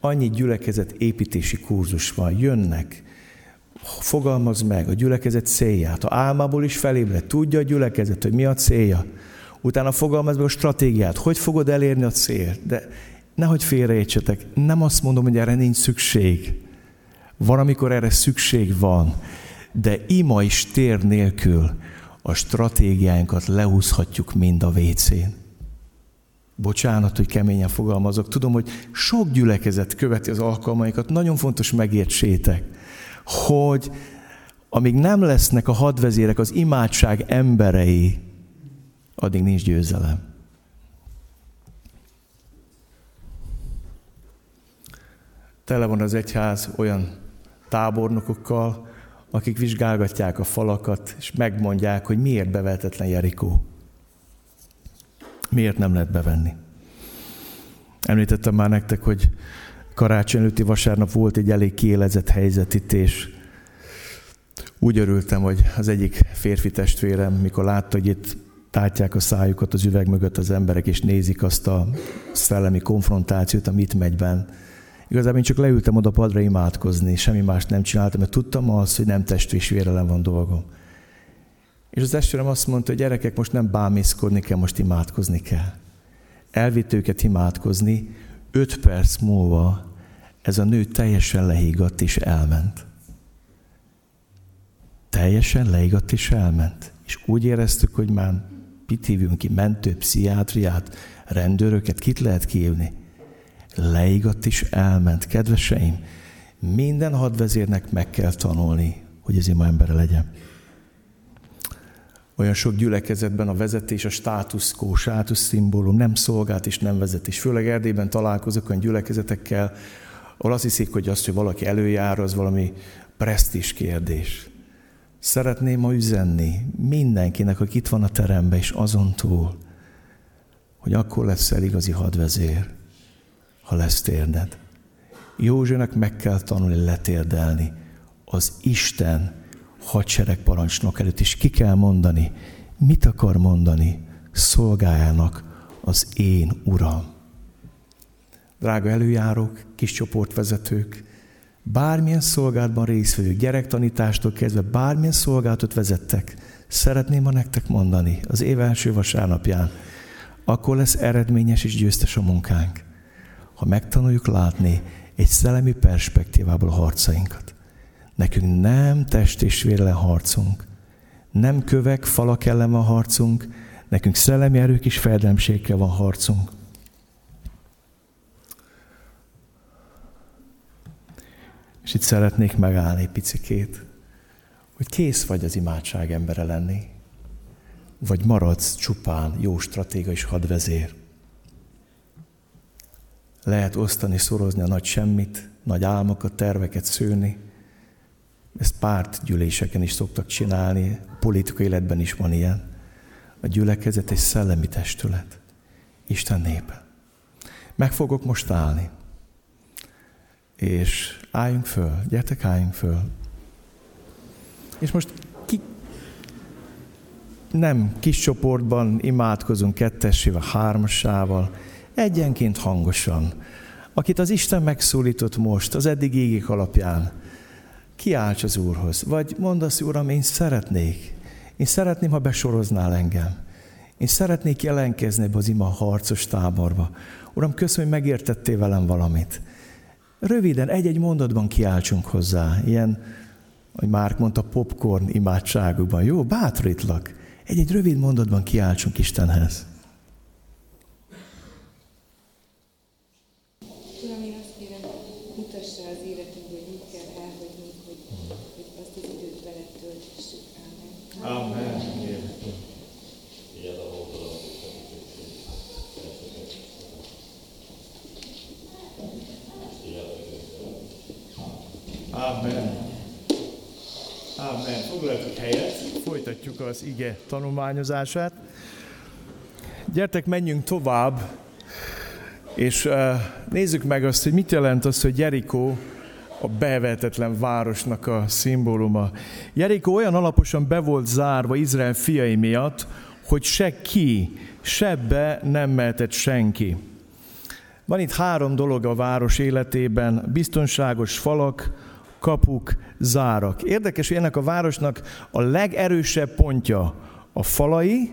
Annyi gyülekezet építési kurzus van, jönnek, fogalmaz meg a gyülekezet célját. Ha álmából is felébred, tudja a gyülekezet, hogy mi a célja. Utána fogalmaz meg a stratégiát, hogy fogod elérni a célt. De nehogy félreértsetek, nem azt mondom, hogy erre nincs szükség. Van, amikor erre szükség van, de ima is tér nélkül a stratégiánkat leúszhatjuk mind a vécén. Bocsánat, hogy keményen fogalmazok. Tudom, hogy sok gyülekezet követi az alkalmaikat. Nagyon fontos megértsétek, hogy amíg nem lesznek a hadvezérek az imádság emberei, addig nincs győzelem. Tele van az egyház olyan tábornokokkal, akik vizsgálgatják a falakat, és megmondják, hogy miért bevetetlen Jerikó. Miért nem lehet bevenni? Említettem már nektek, hogy karácsony előtti vasárnap volt egy elég kiélezett helyzet itt, és úgy örültem, hogy az egyik férfi testvérem, mikor látta, hogy itt tátják a szájukat az üveg mögött az emberek, és nézik azt a szellemi konfrontációt, amit megy benn. Igazából én csak leültem oda padra imádkozni, semmi más nem csináltam, mert tudtam azt, hogy nem testvésvérelem van dolgom. És az testvérem azt mondta, hogy gyerekek, most nem bámészkodni kell, most imádkozni kell. Elvitt őket imádkozni, öt perc múlva ez a nő teljesen lehígatt és elment. Teljesen lehigatt és elment. És úgy éreztük, hogy már mit hívjunk ki, mentő, pszichiátriát, rendőröket, kit lehet kívni? Leigatt és elment. Kedveseim, minden hadvezérnek meg kell tanulni, hogy ez ima embere legyen. Olyan sok gyülekezetben a vezetés a státuszkó, státuszszimbólum, nem szolgált és nem vezetés. Főleg Erdélyben találkozok olyan gyülekezetekkel, ahol azt hiszik, hogy azt, hogy valaki előjár, az valami presztis kérdés. Szeretném ma üzenni mindenkinek, aki itt van a teremben, és azon túl, hogy akkor lesz el igazi hadvezér, ha lesz térded. Józsefnek meg kell tanulni letérdelni az Isten hadsereg parancsnok előtt, és ki kell mondani, mit akar mondani szolgájának az én Uram. Drága előjárók, kis csoportvezetők, bármilyen szolgálatban résztvevők, gyerektanítástól kezdve bármilyen szolgálatot vezettek, szeretném ma nektek mondani az év első vasárnapján, akkor lesz eredményes és győztes a munkánk, ha megtanuljuk látni egy szellemi perspektívából a harcainkat. Nekünk nem test és vérle harcunk, nem kövek, falak ellen van harcunk, nekünk szellemi erők és fejedelemségkel van harcunk. És itt szeretnék megállni picikét, hogy kész vagy az imádság embere lenni, vagy maradsz csupán jó stratéga és hadvezér. Lehet osztani, szorozni a nagy semmit, nagy álmokat, terveket szőni. Ezt pártgyűléseken is szoktak csinálni, a politikai életben is van ilyen. A gyülekezet egy szellemi testület. Isten népe. Meg fogok most állni. És álljunk föl, gyertek, álljunk föl. És most ki, nem kis csoportban imádkozunk kettesével, hármasával, egyenként hangosan. Akit az Isten megszólított most, az eddig égék alapján, kiálts az Úrhoz. Vagy mondd azt, Uram, én szeretnék. Én szeretném, ha besoroznál engem. Én szeretnék jelenkezni ebbe az ima harcos táborba. Uram, köszönöm, hogy megértettél velem valamit. Röviden, egy-egy mondatban kiáltsunk hozzá. Ilyen, hogy Márk mondta, popcorn imádságukban. Jó, bátorítlak. Egy-egy rövid mondatban kiáltsunk Istenhez. Folytatjuk az ige tanulmányozását. Gyertek, menjünk tovább, és nézzük meg azt, hogy mit jelent az, hogy Jerikó a bevetetlen városnak a szimbóluma. Jerikó olyan alaposan be volt zárva Izrael fiai miatt, hogy se ki, se be nem mehetett senki. Van itt három dolog a város életében, biztonságos falak, kapuk, zárak. Érdekes, hogy ennek a városnak a legerősebb pontja a falai,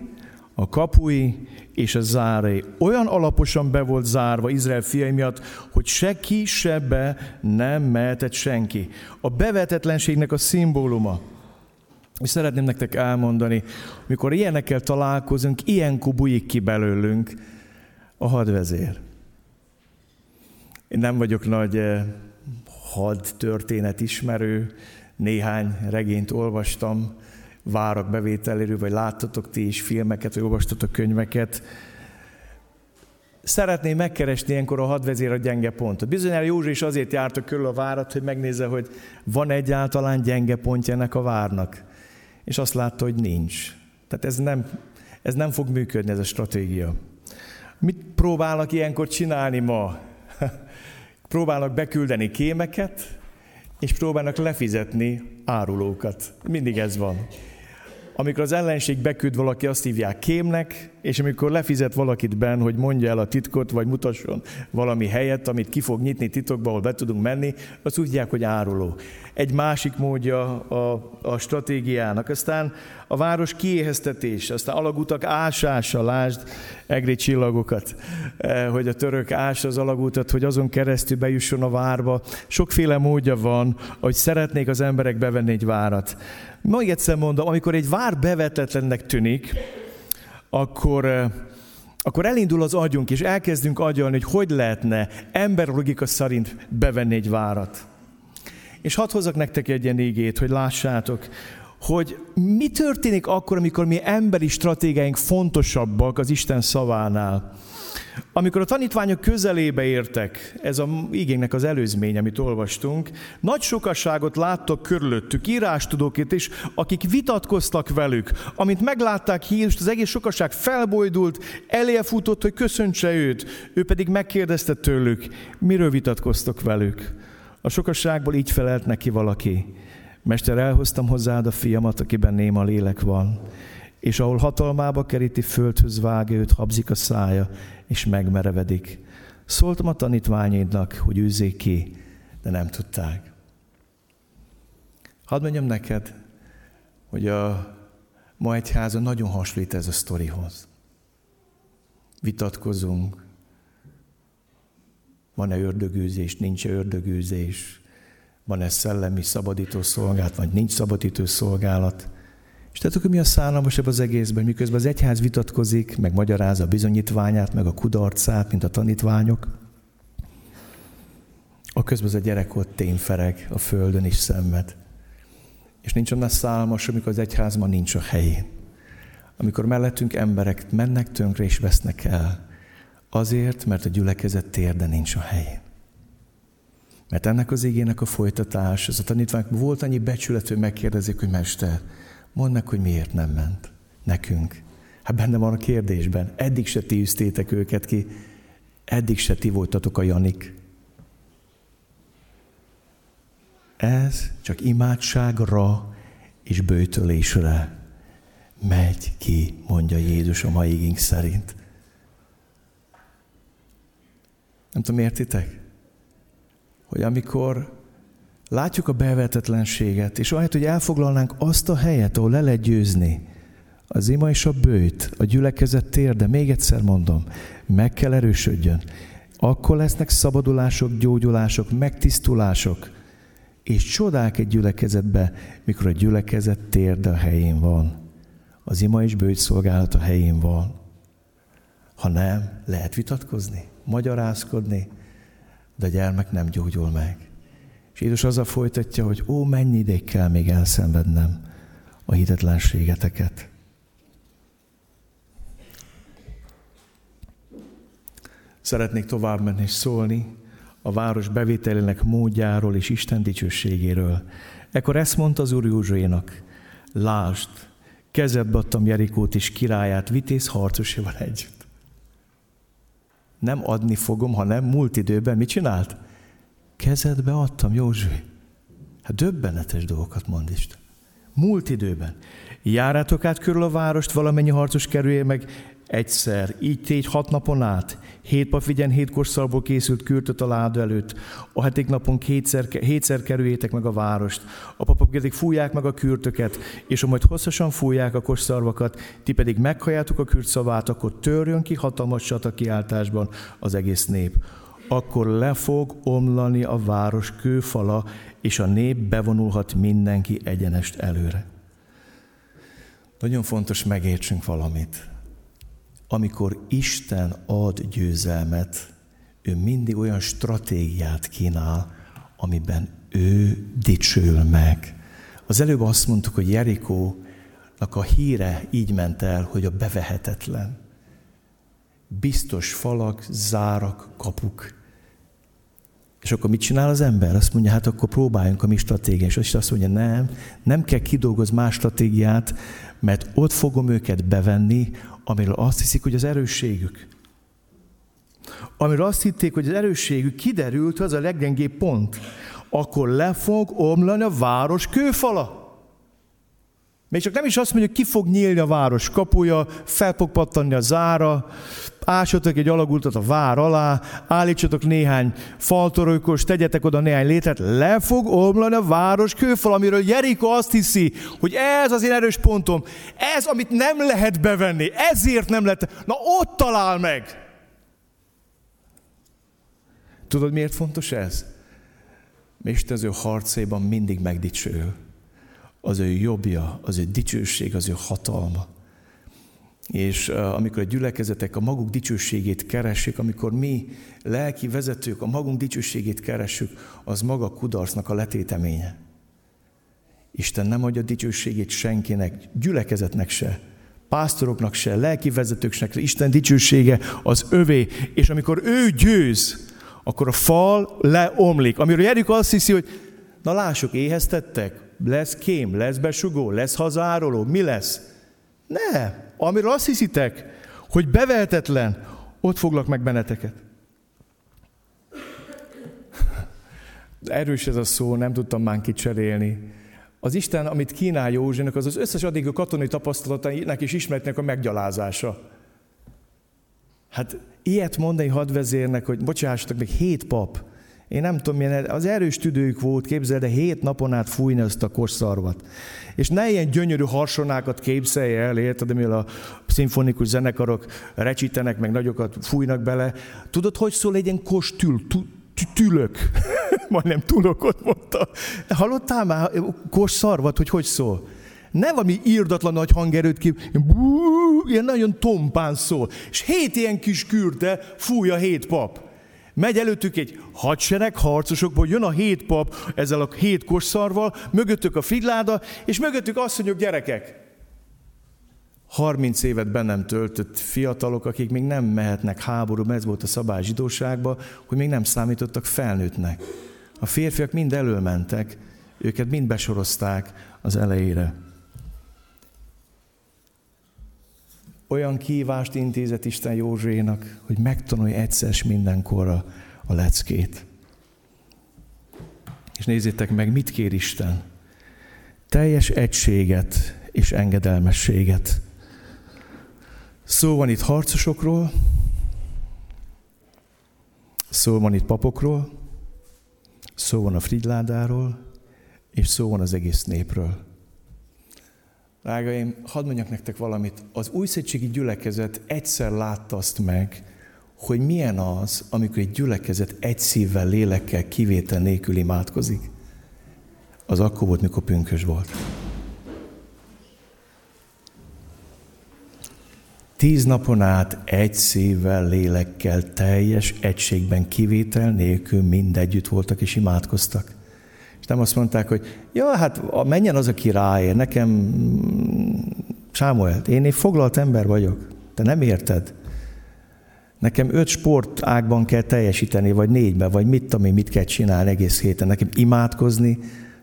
a kapui és a zárai. Olyan alaposan be volt zárva Izrael fiai miatt, hogy se ki, se be nem mehetett senki. A bevetetlenségnek a szimbóluma. És szeretném nektek elmondani, mikor ilyenekkel találkozunk, ilyen bujik ki belőlünk a hadvezér. Én nem vagyok nagy eh, had történet ismerő, néhány regényt olvastam, várak bevételéről, vagy láttatok ti is filmeket, vagy olvastatok könyveket. Szeretném megkeresni ilyenkor a hadvezér a gyenge pontot. Bizonyára Józsi is azért járta körül a várat, hogy megnézze, hogy van egyáltalán gyenge pontja ennek a várnak. És azt látta, hogy nincs. Tehát ez nem, ez nem fog működni, ez a stratégia. Mit próbálnak ilyenkor csinálni ma? Próbálnak beküldeni kémeket, és próbálnak lefizetni árulókat. Mindig ez van. Amikor az ellenség beküld valaki, azt hívják kémnek, és amikor lefizet valakit ben, hogy mondja el a titkot, vagy mutasson valami helyet, amit ki fog nyitni titokba, ahol be tudunk menni, azt úgy hívják, hogy áruló. Egy másik módja a, a stratégiának. Aztán a város kiéheztetés, aztán alagutak ásása, lásd egri csillagokat, eh, hogy a török ássa az alagútat, hogy azon keresztül bejusson a várba. Sokféle módja van, hogy szeretnék az emberek bevenni egy várat. Még egyszer mondom, amikor egy vár bevetetlennek tűnik, akkor, eh, akkor elindul az agyunk, és elkezdünk agyalni, hogy hogy lehetne emberlogika szerint bevenni egy várat. És hadd hozzak nektek egy ilyen égét, hogy lássátok, hogy mi történik akkor, amikor mi emberi stratégiáink fontosabbak az Isten szavánál. Amikor a tanítványok közelébe értek, ez a igénynek az előzmény, amit olvastunk, nagy sokasságot láttak körülöttük, írástudókét is, akik vitatkoztak velük. Amint meglátták Jézust, az egész sokasság felbojdult, futott, hogy köszöntse őt. Ő pedig megkérdezte tőlük, miről vitatkoztok velük. A sokasságból így felelt neki valaki. Mester, elhoztam hozzád a fiamat, akiben néma lélek van és ahol hatalmába keríti, földhöz vágja őt, habzik a szája, és megmerevedik. Szóltam a tanítványaidnak, hogy űzzék ki, de nem tudták. Hadd mondjam neked, hogy a ma egyháza nagyon hasonlít ez a sztorihoz. Vitatkozunk, van-e ördögűzés, nincs-e ördögűzés, van-e szellemi szabadító szolgálat, vagy nincs szabadító szolgálat. És tehát akkor mi a szállalmasabb az egészben, miközben az egyház vitatkozik, meg magyarázza a bizonyítványát, meg a kudarcát, mint a tanítványok. A közben az a gyerek ott tényfereg a földön is szenved. És nincs olyan szálmas, amikor az egyházban nincs a helyén. Amikor mellettünk emberek mennek tönkre és vesznek el. Azért, mert a gyülekezet térde nincs a helyén. Mert ennek az igének a folytatás, az a tanítványok volt annyi becsület, hogy megkérdezik, hogy Mester, Mondd meg, hogy miért nem ment nekünk. Hát benne van a kérdésben. Eddig se ti üztétek őket ki, eddig se ti voltatok a Janik. Ez csak imádságra és bőtölésre. megy ki, mondja Jézus a mai igénk szerint. Nem tudom, értitek? Hogy amikor látjuk a bevetetlenséget, és ahelyett, hogy elfoglalnánk azt a helyet, ahol le lehet győzni, az ima és a bőjt, a gyülekezet térde, még egyszer mondom, meg kell erősödjön. Akkor lesznek szabadulások, gyógyulások, megtisztulások, és csodák egy gyülekezetbe, mikor a gyülekezet térde a helyén van. Az ima és bőjt szolgálat a helyén van. Ha nem, lehet vitatkozni, magyarázkodni, de a gyermek nem gyógyul meg. És Jézus azzal folytatja, hogy ó, mennyi ideig kell még elszenvednem a hitetlenségeteket. Szeretnék tovább menni és szólni a város bevételének módjáról és Isten dicsőségéről. Ekkor ezt mondta az Úr Józsuénak, lásd, kezedbe adtam Jerikót és királyát vitéz harcosával együtt. Nem adni fogom, hanem múlt időben mit csinált? Kezedbe adtam, Józsué. Hát döbbenetes dolgokat mond Isten. Múlt időben. Járátok át körül a várost, valamennyi harcos kerülje meg egyszer, így tégy hat napon át, hét pap vigyen hét korszalból készült kürtöt a láda előtt, a heték napon kétszer, hétszer kerüljétek meg a várost, a papok pedig fújják meg a kürtöket, és amúgy hosszasan fújják a kosszarvakat, ti pedig meghalljátok a kürt szavát, akkor törjön ki hatalmas csata kiáltásban az egész nép. Akkor le fog omlani a város kőfala, és a nép bevonulhat mindenki egyenest előre. Nagyon fontos megértsünk valamit amikor Isten ad győzelmet, ő mindig olyan stratégiát kínál, amiben ő dicsül meg. Az előbb azt mondtuk, hogy Jerikónak a híre így ment el, hogy a bevehetetlen. Biztos falak, zárak, kapuk. És akkor mit csinál az ember? Azt mondja, hát akkor próbáljunk a mi stratégiát. És azt mondja, nem, nem kell kidolgozni más stratégiát, mert ott fogom őket bevenni, amiről azt hiszik, hogy az erősségük. Amiről azt hitték, hogy az erősségük kiderült, az a leggyengébb pont. Akkor le fog omlani a város kőfala. Még csak nem is azt mondja, ki fog nyílni a város kapuja, fel fog pattanni a zára, ássatok egy alagultat a vár alá, állítsatok néhány faltorojkos, tegyetek oda néhány létet, le fog omlani a város kőfal, amiről Jeriko azt hiszi, hogy ez az én erős pontom, ez, amit nem lehet bevenni, ezért nem lehet, na ott talál meg. Tudod, miért fontos ez? Isten az ő harcében mindig megdicsőül az ő jobbja, az ő dicsőség, az ő hatalma. És amikor a gyülekezetek a maguk dicsőségét keresik, amikor mi lelki vezetők a magunk dicsőségét keressük, az maga kudarcnak a letéteménye. Isten nem adja dicsőségét senkinek, gyülekezetnek se, pásztoroknak se, lelki vezetőknek se. Isten dicsősége az övé, és amikor ő győz, akkor a fal leomlik. Amiről Jeriko azt hiszi, hogy na lássuk, éheztettek, lesz kém, lesz besugó, lesz hazároló, mi lesz? Ne, amiről azt hiszitek, hogy bevehetetlen, ott foglak meg benneteket. Erős ez a szó, nem tudtam már kicserélni. Az Isten, amit kínál Józsinak, az az összes addig a katonai tapasztalatainak és ismeretnek a meggyalázása. Hát ilyet mondani hadvezérnek, hogy bocsássatok, még hét pap, én nem tudom, milyen, az erős tüdőjük volt, képzeld, de hét napon át fújni azt a kosszarvat. És ne ilyen gyönyörű harsonákat képzelje el, érted, mivel a szimfonikus zenekarok recsítenek, meg nagyokat fújnak bele. Tudod, hogy szól egy ilyen kostül, tülök? Majdnem tulokot mondta. Hallottál már kosszarvat, hogy hogy szól? Nem valami írdatlan nagy hangerőt ki, ilyen nagyon tompán szól. És hét ilyen kis kürte fúj a hét pap. Megy előttük egy hadsereg harcosokból, jön a hét pap ezzel a hét kosszarval, mögöttük a fidláda, és mögöttük mondjuk gyerekek. 30 évet bennem töltött fiatalok, akik még nem mehetnek háborúba, ez volt a szabály zsidóságban, hogy még nem számítottak felnőttnek. A férfiak mind előmentek, őket mind besorozták az elejére. Olyan kívást intézett Isten Józsénak, hogy megtanulja egyszer mindenkorra a leckét. És nézzétek meg, mit kér Isten. Teljes egységet, és engedelmességet. Szó van itt harcosokról, szó van itt papokról, szó van a Fridládáról, és szó van az egész népről. Drágaim, hadd mondjak nektek valamit. Az újszegységi gyülekezet egyszer látta azt meg, hogy milyen az, amikor egy gyülekezet egy szívvel, lélekkel, kivétel nélkül imádkozik. Az akkor volt, mikor pünkös volt. Tíz napon át egy szívvel, lélekkel, teljes egységben, kivétel nélkül mind együtt voltak és imádkoztak. Nem azt mondták, hogy ja, hát menjen az, aki ráér, nekem Sámuel, én egy foglalt ember vagyok, te nem érted. Nekem öt sportágban kell teljesíteni, vagy négyben, vagy mit tudom mit kell csinálni egész héten. Nekem imádkozni,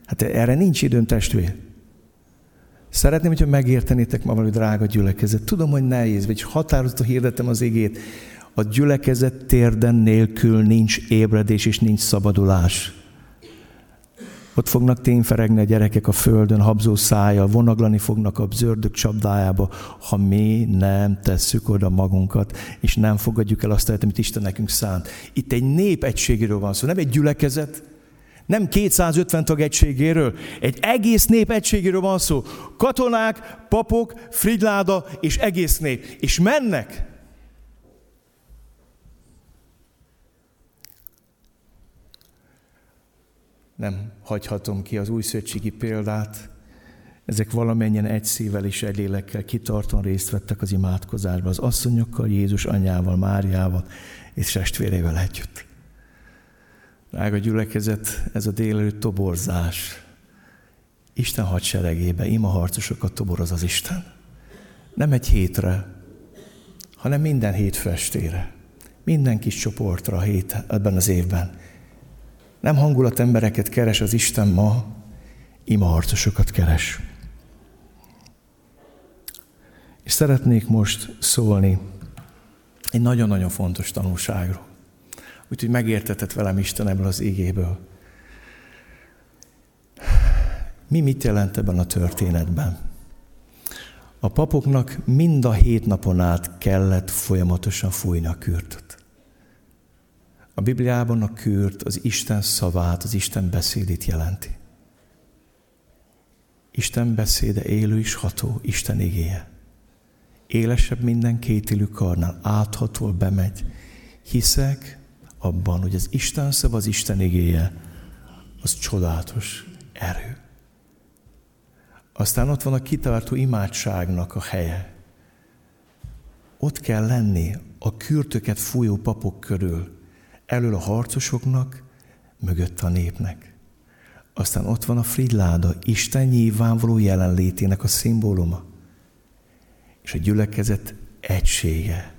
hát erre nincs időm testvér. Szeretném, hogyha megértenétek ma valami drága gyülekezet. Tudom, hogy nehéz, vagy határozottan hirdetem az igét. A gyülekezet térden nélkül nincs ébredés és nincs szabadulás. Ott fognak tényferegni a gyerekek a földön, habzó szája, vonaglani fognak a zördök csapdájába, ha mi nem tesszük oda magunkat, és nem fogadjuk el azt, amit Isten nekünk szánt. Itt egy nép egységéről van szó, nem egy gyülekezet, nem 250 tag egységéről, egy egész nép egységéről van szó. Katonák, papok, Fridláda és egész nép. És mennek. Nem hagyhatom ki az új példát. Ezek valamennyien egy szívvel és egy lélekkel kitartóan részt vettek az imádkozásban, az asszonyokkal, Jézus anyjával, Máriával és testvérével együtt. Drága gyülekezet, ez a délelőtt toborzás. Isten hadseregébe, ima harcosokat toboroz az Isten. Nem egy hétre, hanem minden hét festére. Minden kis csoportra hét, ebben az évben. Nem hangulat embereket keres az Isten ma, ima harcosokat keres. És szeretnék most szólni egy nagyon-nagyon fontos tanulságról. Úgyhogy megértetett velem Isten ebből az égéből. Mi mit jelent ebben a történetben? A papoknak mind a hét napon át kellett folyamatosan fújni a kürtöt. A Bibliában a kürt az Isten szavát, az Isten beszédét jelenti. Isten beszéde élő és ható, Isten igéje. Élesebb minden kétélű karnál, áthatól bemegy. Hiszek, abban, hogy az Isten szav, az Isten igéje, az csodálatos erő. Aztán ott van a kitartó imádságnak a helye. Ott kell lenni a kürtöket fújó papok körül, elől a harcosoknak, mögött a népnek. Aztán ott van a fridláda, Isten nyilvánvaló jelenlétének a szimbóluma. És a gyülekezet egysége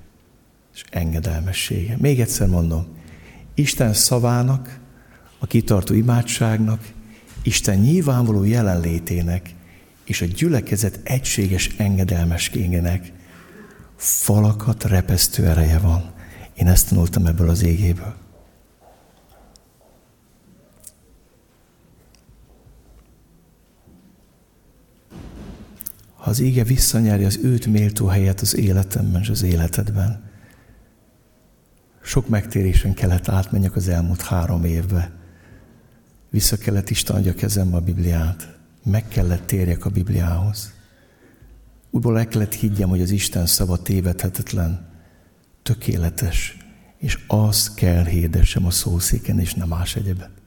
és engedelmessége. Még egyszer mondom, Isten szavának, a kitartó imádságnak, Isten nyilvánvaló jelenlétének és a gyülekezet egységes engedelmességének falakat repesztő ereje van. Én ezt tanultam ebből az égéből. Ha az ége visszanyeri az őt méltó helyet az életemben és az életedben, sok megtérésen kellett átmenjek az elmúlt három évbe. Vissza kellett Isten adja kezembe a Bibliát. Meg kellett térjek a Bibliához. Úgyból le kellett higgyem, hogy az Isten szava tévedhetetlen, tökéletes, és az kell hirdessem a szószéken, és nem más egyebet.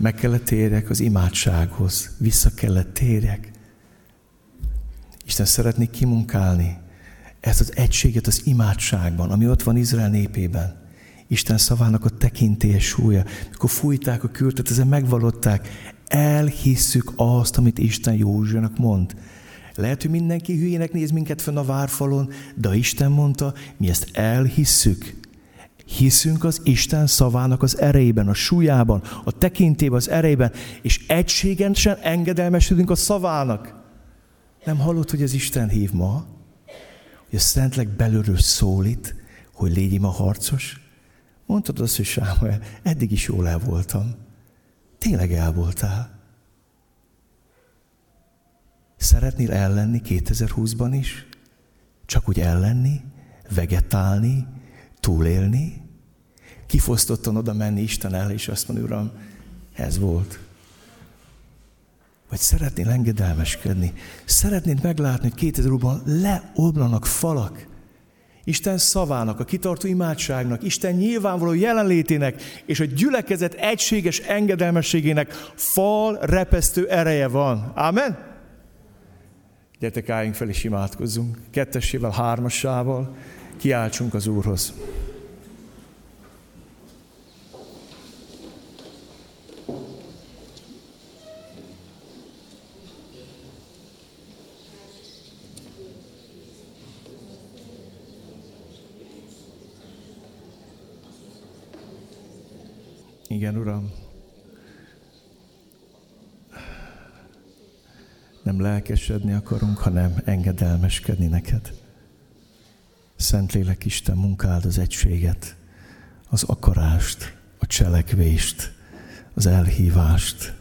Meg kellett térjek az imádsághoz, vissza kellett térjek. Isten szeretné kimunkálni ezt az egységet az imádságban, ami ott van Izrael népében. Isten szavának a tekintélyes súlya. Mikor fújták a kürtet, ezen megvalották. Elhisszük azt, amit Isten Józsianak mond. Lehet, hogy mindenki hülyének néz minket fenn a várfalon, de Isten mondta, mi ezt elhisszük. Hiszünk az Isten szavának az erejében, a súlyában, a tekintében, az erejében, és egységensen engedelmesülünk a szavának. Nem hallott, hogy az Isten hív ma? hogy a Szentleg belülről szólít, hogy légy a harcos. Mondtad azt, hogy Sámuel, eddig is jól el voltam. Tényleg el voltál. Szeretnél ellenni 2020-ban is? Csak úgy ellenni? Vegetálni? Túlélni? Kifosztottan oda menni Isten el, és azt mondja, Uram, ez volt. Vagy szeretnél engedelmeskedni? Szeretnéd meglátni, hogy 2000 ban leoblanak falak? Isten szavának, a kitartó imádságnak, Isten nyilvánvaló jelenlétének és a gyülekezet egységes engedelmességének fal repesztő ereje van. Amen? Gyertek, álljunk fel és imádkozzunk. Kettesével, hármassával kiáltsunk az Úrhoz. Igen, Uram. Nem lelkesedni akarunk, hanem engedelmeskedni neked. Szentlélek Isten munkáld az egységet, az akarást, a cselekvést, az elhívást.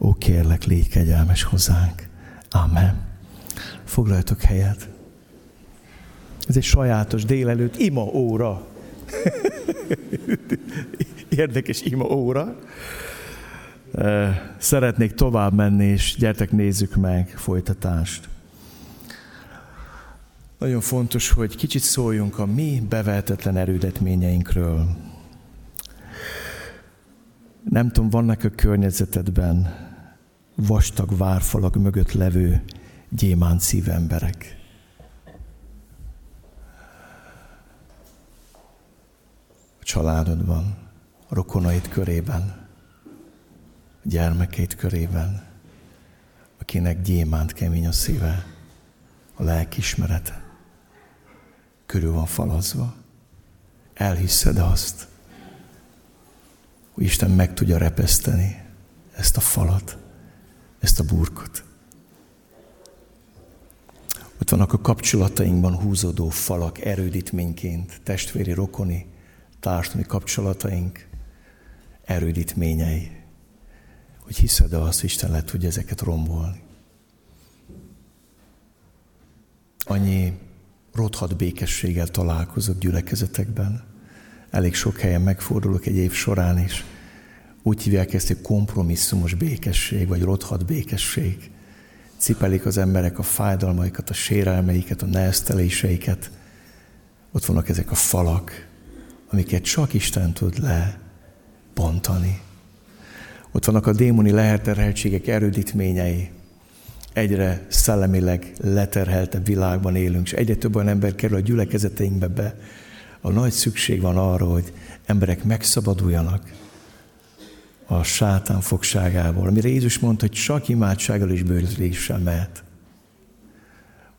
Ó, kérlek, légy kegyelmes hozzánk. Amen. Foglaljatok helyet. Ez egy sajátos délelőtt ima óra. Érdekes ima óra. Szeretnék tovább menni, és gyertek nézzük meg folytatást. Nagyon fontos, hogy kicsit szóljunk a mi bevehetetlen erődetményeinkről. Nem tudom, vannak a környezetedben vastag várfalak mögött levő gyémánt szívemberek. A családodban, a rokonaid körében gyermekeit körében, akinek gyémánt kemény a szíve, a lelkismerete, körül van falazva. Elhiszed azt, hogy Isten meg tudja repeszteni ezt a falat, ezt a burkot. Ott vannak a kapcsolatainkban húzódó falak erődítményként, testvéri, rokoni, társadalmi kapcsolataink erődítményei hogy hiszed-e azt, hogy Isten le tudja ezeket rombolni. Annyi rothat békességgel találkozok gyülekezetekben. Elég sok helyen megfordulok egy év során is. Úgy hívják ezt, hogy kompromisszumos békesség, vagy rothat békesség. Cipelik az emberek a fájdalmaikat, a sérelmeiket, a nehezteléseiket. Ott vannak ezek a falak, amiket csak Isten tud lepontani. Ott vannak a démoni leherterheltségek erődítményei. Egyre szellemileg leterheltebb világban élünk, és egyre több olyan ember kerül a gyülekezeteinkbe be. A nagy szükség van arra, hogy emberek megszabaduljanak a sátán fogságából, amire Jézus mondta, hogy csak imádsággal és bőrüléssel mehet.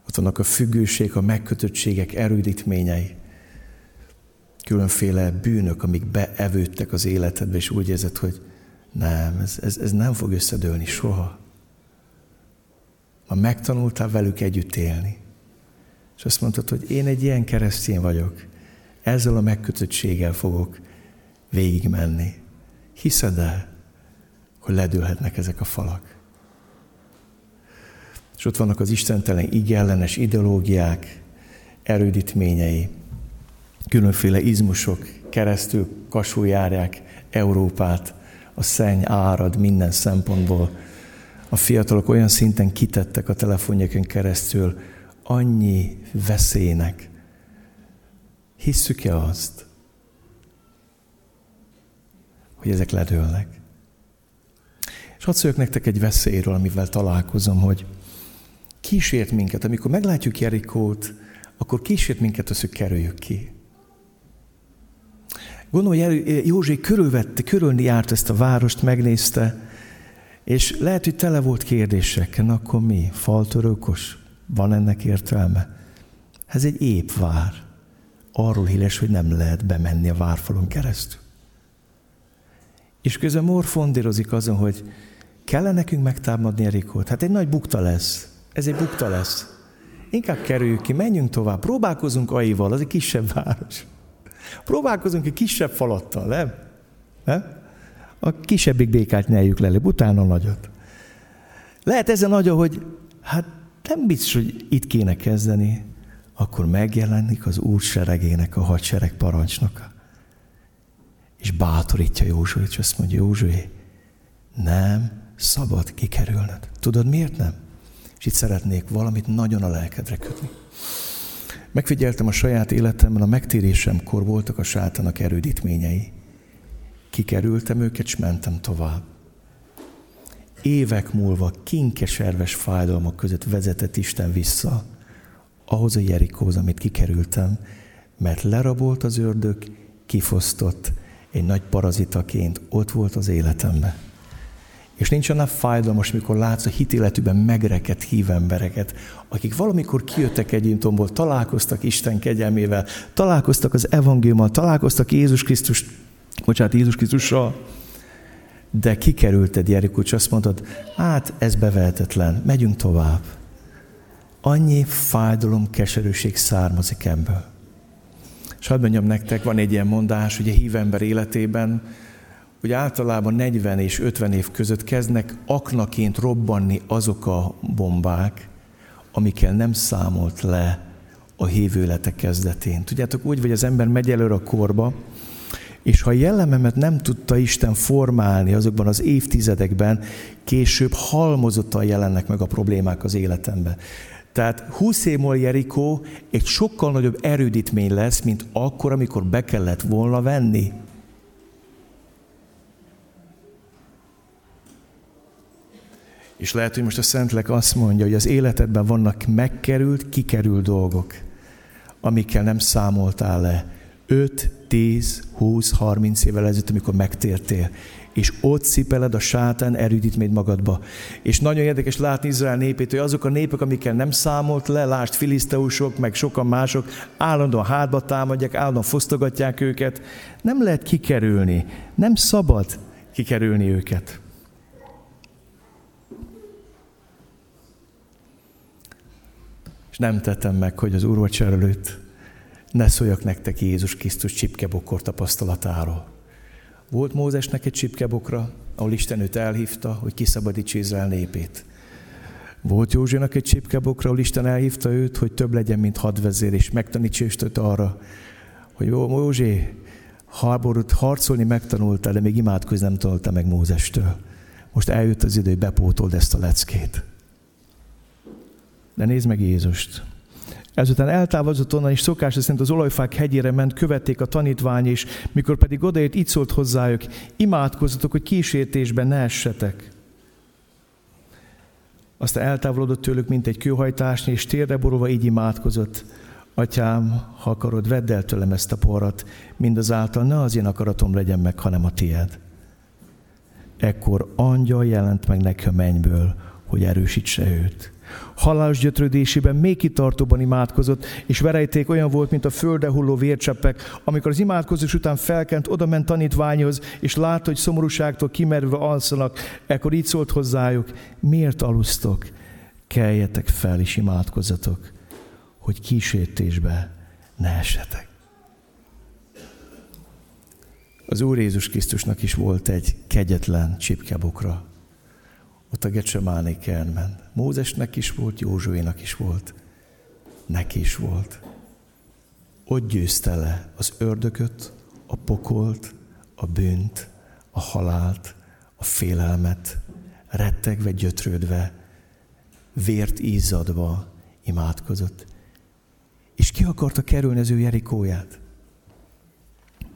Ott vannak a függőség, a megkötöttségek erődítményei, különféle bűnök, amik beevődtek az életedbe, és úgy érzed, hogy nem, ez, ez, ez nem fog összedőlni soha. Ma megtanultál velük együtt élni. És azt mondtad, hogy én egy ilyen keresztény vagyok. Ezzel a megkötöttséggel fogok végigmenni. Hiszed el, hogy ledőlhetnek ezek a falak? És ott vannak az istentelen igellenes ideológiák, erődítményei, különféle izmusok keresztül kasulják Európát, a szenny árad minden szempontból. A fiatalok olyan szinten kitettek a telefonjaiken keresztül annyi veszélynek. Hisszük-e azt, hogy ezek ledőlnek? És hadd szóljak nektek egy veszélyről, amivel találkozom, hogy kísért minket, amikor meglátjuk Jerikót, akkor kísért minket az, hogy kerüljük ki. Gondolom, hogy József körülvette, körülni járt ezt a várost, megnézte, és lehet, hogy tele volt kérdésekkel, akkor mi? Faltörőkos? Van ennek értelme? Ez egy épp vár. Arról híres, hogy nem lehet bemenni a várfalon keresztül. És közben morfondírozik azon, hogy kell nekünk megtámadni Erikót? Hát egy nagy bukta lesz. Ez egy bukta lesz. Inkább kerüljük ki, menjünk tovább, próbálkozunk Aival, az egy kisebb város. Próbálkozunk egy kisebb falattal, nem? nem? A kisebbik békát nyeljük le, utána nagyot. Lehet ezen nagy, hogy hát nem biztos, hogy itt kéne kezdeni, akkor megjelenik az úr seregének, a hadsereg parancsnoka. És bátorítja Józsuét, és azt mondja, Józsué, nem szabad kikerülned. Tudod miért nem? És itt szeretnék valamit nagyon a lelkedre kötni. Megfigyeltem a saját életemben, a megtérésemkor voltak a sátának erődítményei. Kikerültem őket, és mentem tovább. Évek múlva kinkeserves fájdalmak között vezetett Isten vissza ahhoz a Jerikóhoz, amit kikerültem, mert lerabolt az ördög, kifosztott, egy nagy parazitaként ott volt az életemben. És nincs annál fájdalmas, mikor látsz a hitéletűben megrekedt hívembereket, akik valamikor kijöttek Egyintomból, találkoztak Isten kegyelmével, találkoztak az evangéliummal, találkoztak Jézus Krisztus, bocsánat, Jézus Krisztussal, de kikerülted Jerikó, és azt mondod, hát ez bevehetetlen, megyünk tovább. Annyi fájdalom, keserűség származik ebből. És hadd mondjam nektek, van egy ilyen mondás, hogy a hívember életében, hogy általában 40 és 50 év között kezdnek aknaként robbanni azok a bombák, amikkel nem számolt le a hívőlete kezdetén. Tudjátok, úgy, hogy az ember megy előre a korba, és ha a jellememet nem tudta Isten formálni azokban az évtizedekben, később halmozottan jelennek meg a problémák az életemben. Tehát 20 év múlva Jerikó egy sokkal nagyobb erődítmény lesz, mint akkor, amikor be kellett volna venni. És lehet, hogy most a Szentlek azt mondja, hogy az életedben vannak megkerült, kikerült dolgok, amikkel nem számoltál le. 5, 10, 20, 30 évvel ezelőtt, amikor megtértél és ott szipeled a sátán erődítményt magadba. És nagyon érdekes látni Izrael népét, hogy azok a népek, amikkel nem számolt le, lásd filiszteusok, meg sokan mások, állandóan hátba támadják, állandóan fosztogatják őket. Nem lehet kikerülni, nem szabad kikerülni őket. És nem tettem meg, hogy az úrvacsár előtt ne szóljak nektek Jézus Krisztus csipkebokor tapasztalatáról. Volt Mózesnek egy csipkebokra, ahol Isten őt elhívta, hogy kiszabadítsa Izrael népét. Volt Józsinak egy csipkebokra, ahol Isten elhívta őt, hogy több legyen, mint hadvezér, és megtanítsa őt arra, hogy jó, Józsi, háborút harcolni megtanultál, de még imádkozni nem tanulta meg Mózestől. Most eljött az idő, hogy bepótold ezt a leckét. De nézd meg Jézust. Ezután eltávozott onnan, és szokás szerint az olajfák hegyére ment, követték a tanítvány, és mikor pedig odaért, így szólt hozzájuk, imádkozzatok, hogy kísértésben ne essetek. Aztán eltávolodott tőlük, mint egy kőhajtásnyi, és térre borulva így imádkozott. Atyám, ha akarod, vedd el tőlem ezt a porat, mindazáltal ne az én akaratom legyen meg, hanem a tied. Ekkor angyal jelent meg neki a mennyből, hogy erősítse őt halálos gyötrődésében még kitartóban imádkozott, és verejték olyan volt, mint a földre hulló vércseppek. Amikor az imádkozás után felkent, oda ment tanítványhoz, és látta, hogy szomorúságtól kimerülve alszanak, ekkor így szólt hozzájuk, miért alusztok? Keljetek fel és imádkozzatok, hogy kísértésbe ne esetek. Az Úr Jézus Krisztusnak is volt egy kegyetlen csipkebokra, ott a Gecsemáné kertben. Mózesnek is volt, Józsuénak is volt. Neki is volt. Ott győzte le az ördököt, a pokolt, a bűnt, a halált, a félelmet, rettegve, gyötrődve, vért ízadva imádkozott. És ki akarta kerülni az ő Jerikóját?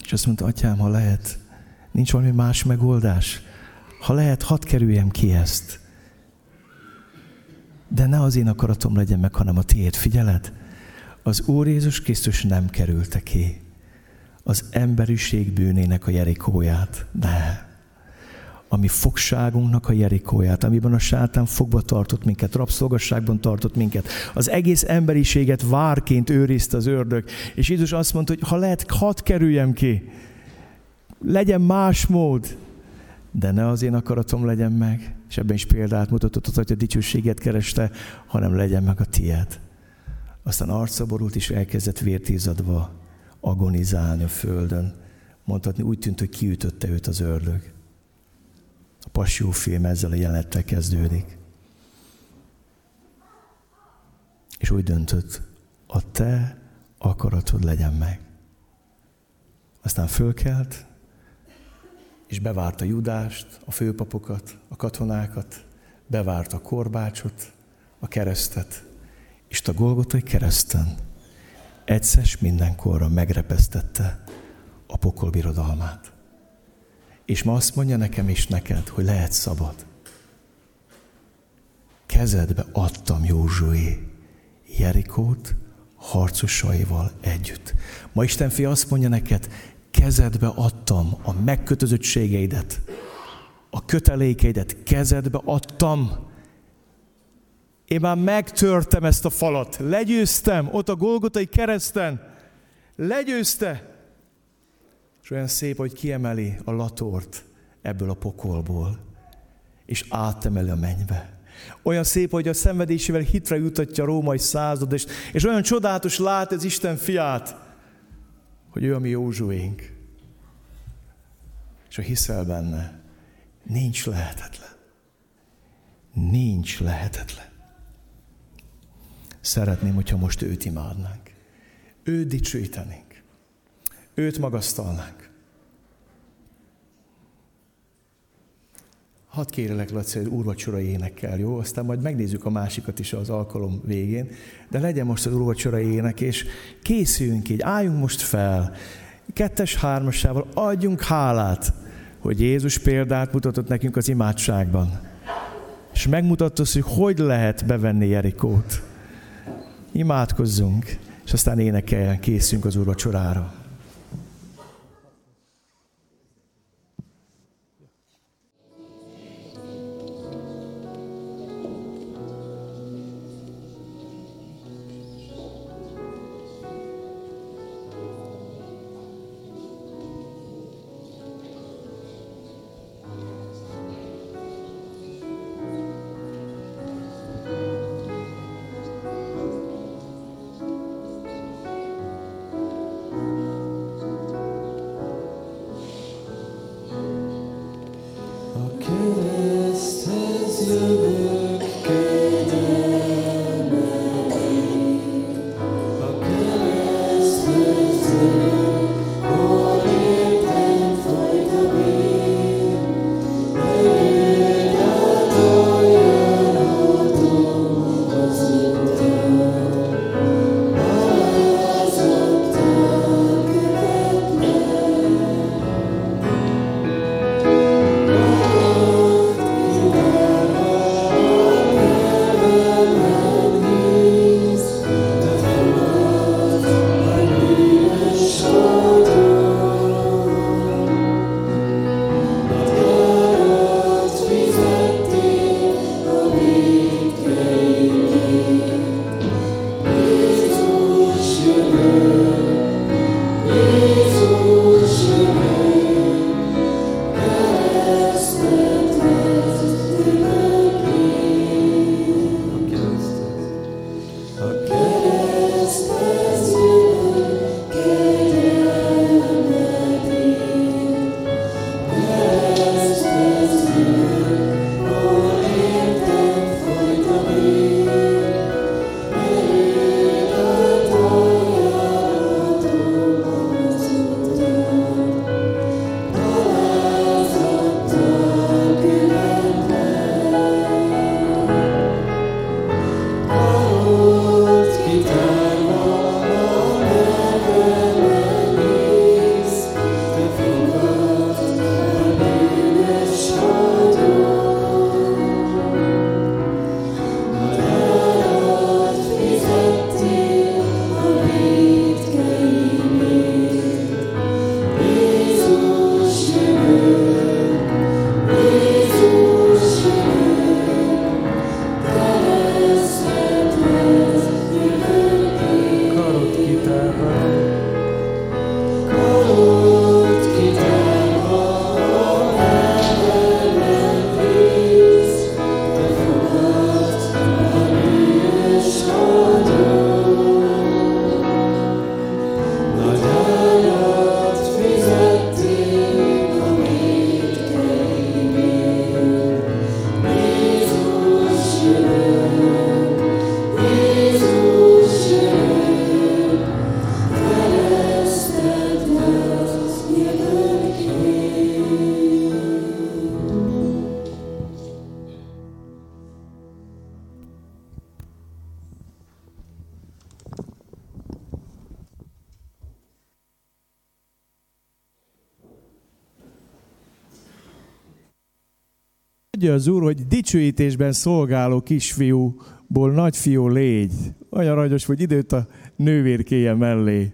És azt mondta, atyám, ha lehet, nincs valami más megoldás. Ha lehet, hadd kerüljem ki ezt. De ne az én akaratom legyen meg, hanem a tiéd. Figyeled? Az Úr Jézus Krisztus nem kerülte ki az emberiség bűnének a Jerikóját. De a mi fogságunknak a Jerikóját, amiben a sátán fogva tartott minket, rabszolgasságban tartott minket. Az egész emberiséget várként őrizte az ördög. És Jézus azt mondta, hogy ha lehet, hadd kerüljem ki. Legyen más mód de ne az én akaratom legyen meg, és ebben is példát mutatott, hogy a dicsőséget kereste, hanem legyen meg a tiéd. Aztán arca borult, és elkezdett vértízadva agonizálni a földön. Mondhatni úgy tűnt, hogy kiütötte őt az ördög. A film ezzel a jelenettel kezdődik. És úgy döntött, a te akaratod legyen meg. Aztán fölkelt, és bevárta Judást, a főpapokat, a katonákat, bevárta a korbácsot, a keresztet, és a Golgotai kereszten egyszer mindenkorra megrepesztette a pokol birodalmát. És ma azt mondja nekem és neked, hogy lehet szabad. Kezedbe adtam Józsué Jerikót harcosaival együtt. Ma Isten fia azt mondja neked, kezedbe adtam a megkötözöttségeidet, a kötelékeidet kezedbe adtam. Én már megtörtem ezt a falat, legyőztem ott a Golgotai kereszten, legyőzte. És olyan szép, hogy kiemeli a latort ebből a pokolból, és átemeli a mennybe. Olyan szép, hogy a szenvedésével hitre jutatja a római század, és, és olyan csodálatos lát ez Isten fiát, hogy ő a mi Józsuénk. És ha hiszel benne, nincs lehetetlen. Nincs lehetetlen. Szeretném, hogyha most őt imádnánk. Őt dicsőítenénk. Őt magasztalnánk. Hadd kérlek, Laci, hogy úrvacsora énekkel, jó? Aztán majd megnézzük a másikat is az alkalom végén. De legyen most az úrvacsora ének, és készüljünk így, álljunk most fel, kettes hármasával adjunk hálát, hogy Jézus példát mutatott nekünk az imádságban. És megmutatta hogy hogy lehet bevenni Jerikót. Imádkozzunk, és aztán énekeljen, készünk az úrvacsorára. Mondja az Úr, hogy dicsőítésben szolgáló kisfiúból nagyfiú légy. Olyan aranyos, hogy időt a nővérkéje mellé.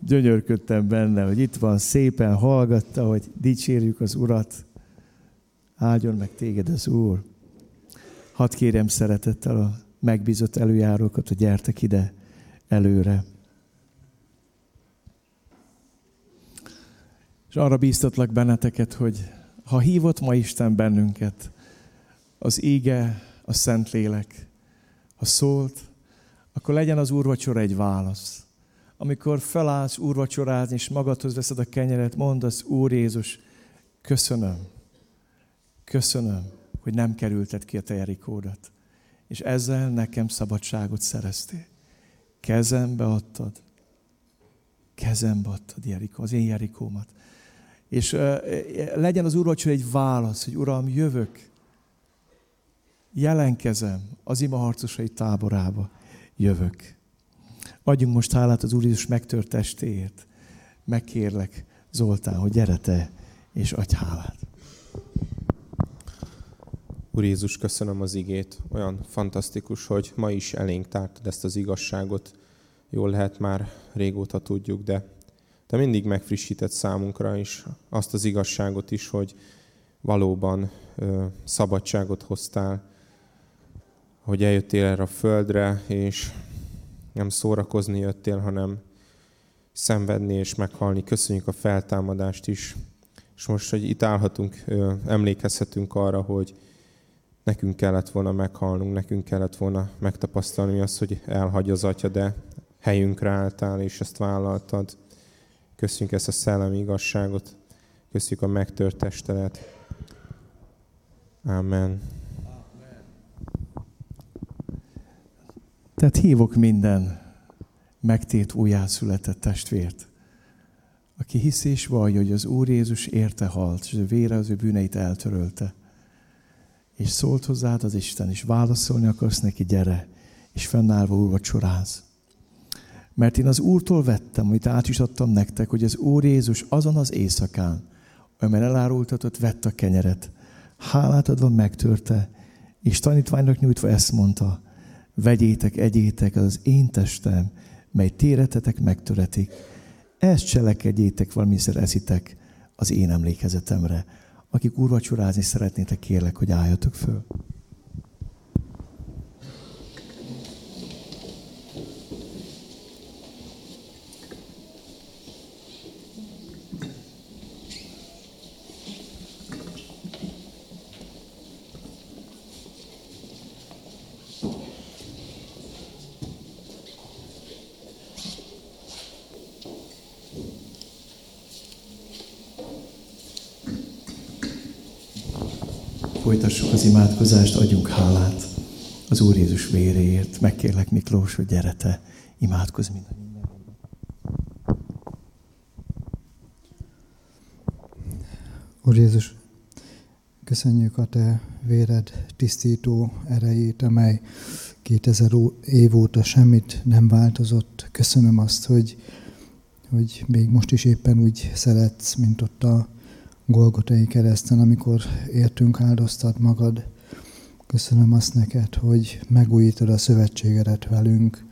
Gyönyörködtem benne, hogy itt van, szépen hallgatta, hogy dicsérjük az Urat. Áldjon meg téged az Úr. Hadd kérem szeretettel a megbízott előjárókat, hogy gyertek ide előre. És arra bíztatlak benneteket, hogy ha hívott ma Isten bennünket, az ége, a Szentlélek, ha szólt, akkor legyen az úrvacsora egy válasz. Amikor felállsz úrvacsorázni, és magadhoz veszed a kenyeret, mondd az Úr Jézus, köszönöm, köszönöm, hogy nem kerülted ki a te Jerikódat. És ezzel nekem szabadságot szereztél. Kezembe adtad. Kezembe adtad Jerikó, az én Jerikómat. És legyen az úrvacsora egy válasz, hogy Uram, jövök, jelenkezem az ima harcosai táborába, jövök. Adjunk most hálát az Úr Jézus megtört testéért. Megkérlek, Zoltán, hogy gyere te, és adj hálát. Úr Jézus, köszönöm az igét. Olyan fantasztikus, hogy ma is elénk tártad ezt az igazságot. Jól lehet már régóta tudjuk, de te mindig megfrissített számunkra is azt az igazságot is, hogy valóban ö, szabadságot hoztál, hogy eljöttél erre a földre, és nem szórakozni jöttél, hanem szenvedni és meghalni. Köszönjük a feltámadást is. És most, hogy itt állhatunk, emlékezhetünk arra, hogy nekünk kellett volna meghalnunk, nekünk kellett volna megtapasztalni azt, hogy elhagy az Atya, de helyünkre álltál, és ezt vállaltad. Köszönjük ezt a szellemi igazságot, köszönjük a megtört testedet. Amen. Tehát hívok minden megtét újjászületett testvért, aki hisz és vallja, hogy az Úr Jézus érte halt, és ő vére az ő bűneit eltörölte. És szólt hozzád az Isten, és válaszolni akarsz neki, gyere, és fennállva úrvacsoráz. Mert én az Úrtól vettem, amit át is adtam nektek, hogy az Úr Jézus azon az éjszakán, amely elárultatott, vett a kenyeret. Hálát adva megtörte, és tanítványnak nyújtva ezt mondta, vegyétek, egyétek, az én testem, mely téretetek megtöretik. Ezt cselekedjétek, valamiszer eszitek az én emlékezetemre. Akik úrvacsorázni szeretnétek, kérlek, hogy álljatok föl. Folytassuk az imádkozást, adjunk hálát az Úr Jézus véréért. Megkérlek Miklós, hogy gyere te, imádkozz mindannyian. Úr Jézus, köszönjük a Te véred tisztító erejét, amely 2000 év óta semmit nem változott. Köszönöm azt, hogy, hogy még most is éppen úgy szeretsz, mint ott a Golgotai kereszten, amikor értünk, áldoztad magad. Köszönöm azt neked, hogy megújítod a szövetségedet velünk.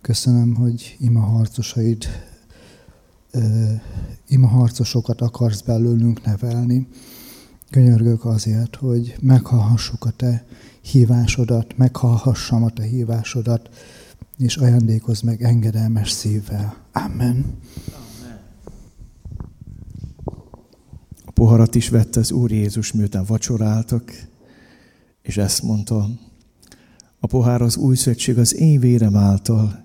Köszönöm, hogy ima harcosaid, ima harcosokat akarsz belőlünk nevelni. Könyörgök azért, hogy meghallhassuk a te hívásodat, meghallhassam a te hívásodat, és ajándékozz meg engedelmes szívvel. Amen. Poharat is vette az Úr Jézus, miután vacsoráltak, és ezt mondta, a pohár az új szövetség az én vérem által,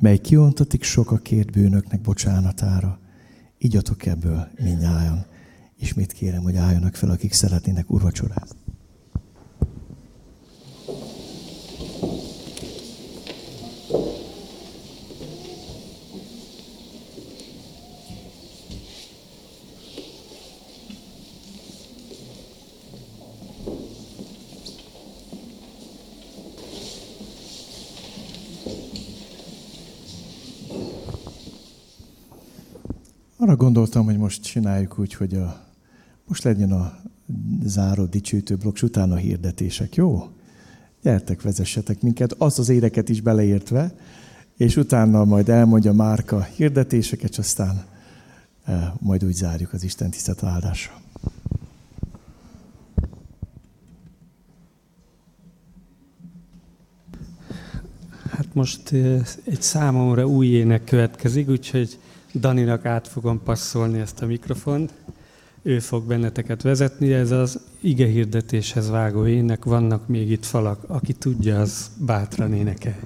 mely kiontatik sokakért bűnöknek bocsánatára. Igyatok ebből mindnyájan. Ismét kérem, hogy álljanak fel, akik szeretnének urvacsorázni. Arra gondoltam, hogy most csináljuk úgy, hogy a, most legyen a záró dicsőítő blokk, és utána hirdetések, jó? Gyertek, vezessetek minket, azt az éreket is beleértve, és utána majd elmondja Márka hirdetéseket, és aztán eh, majd úgy zárjuk az Isten tisztelt áldásra. Hát most eh, egy számomra új ének következik, úgyhogy Daninak át fogom passzolni ezt a mikrofont. Ő fog benneteket vezetni, ez az ige hirdetéshez vágó ének, vannak még itt falak, aki tudja, az bátran énekel.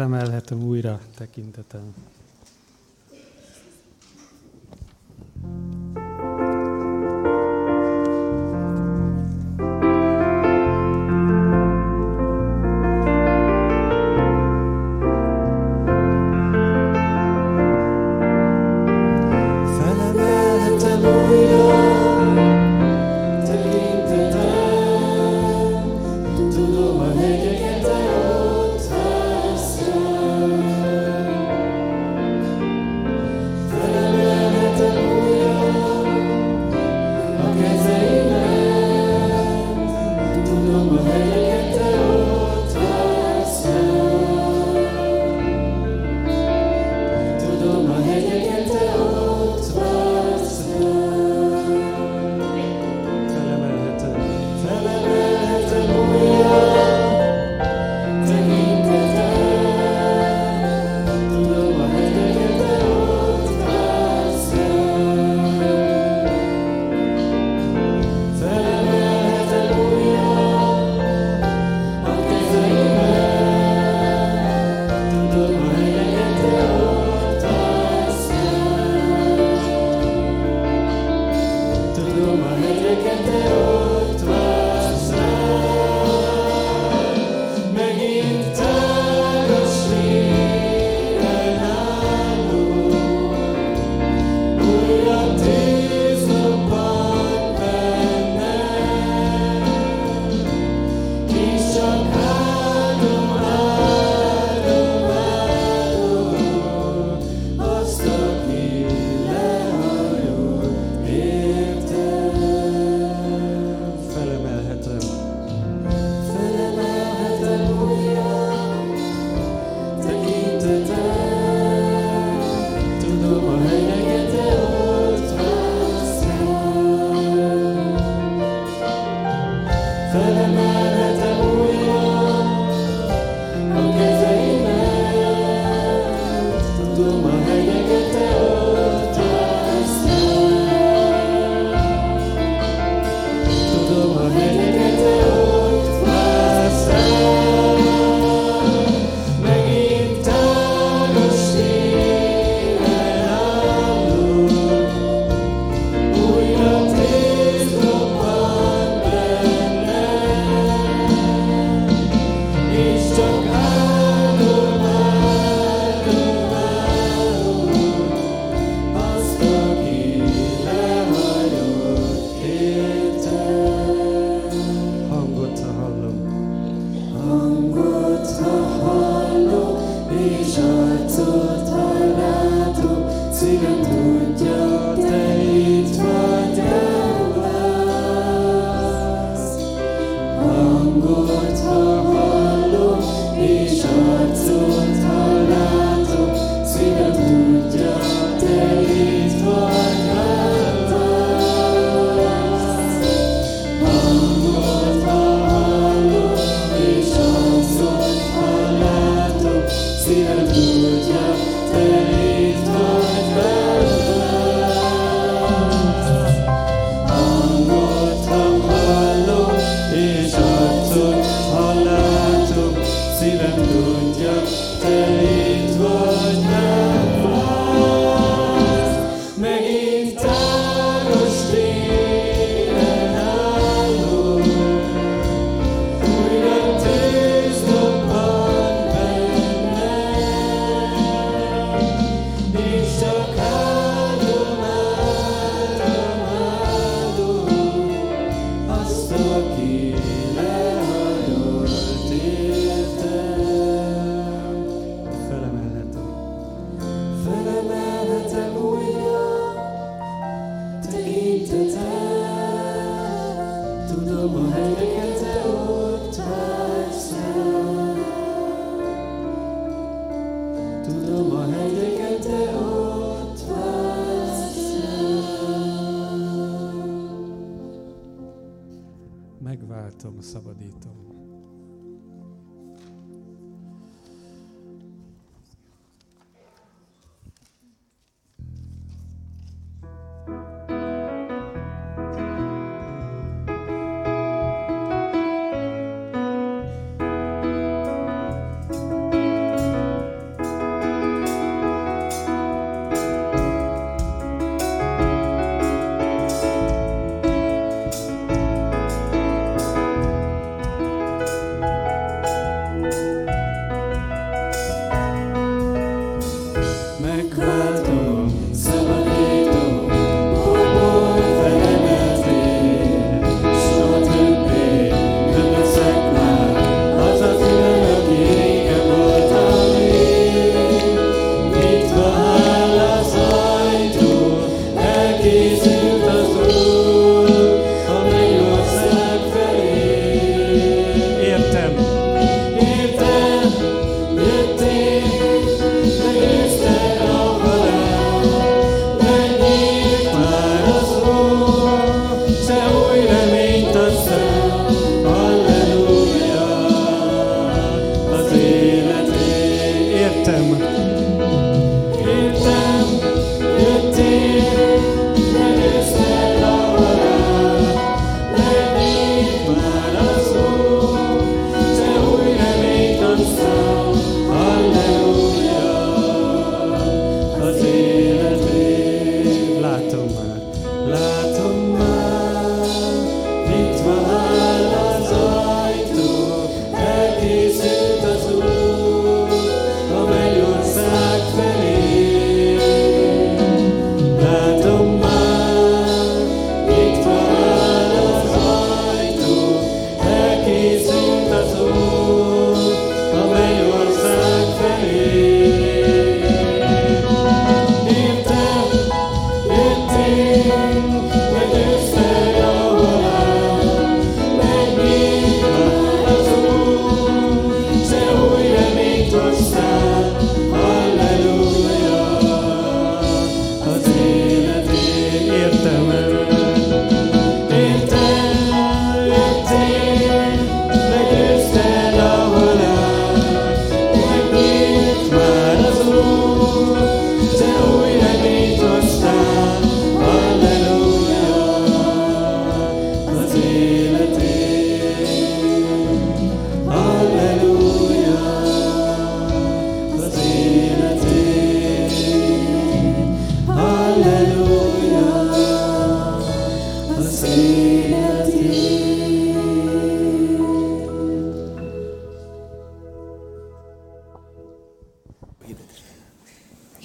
Felemelhetem újra tekintetem.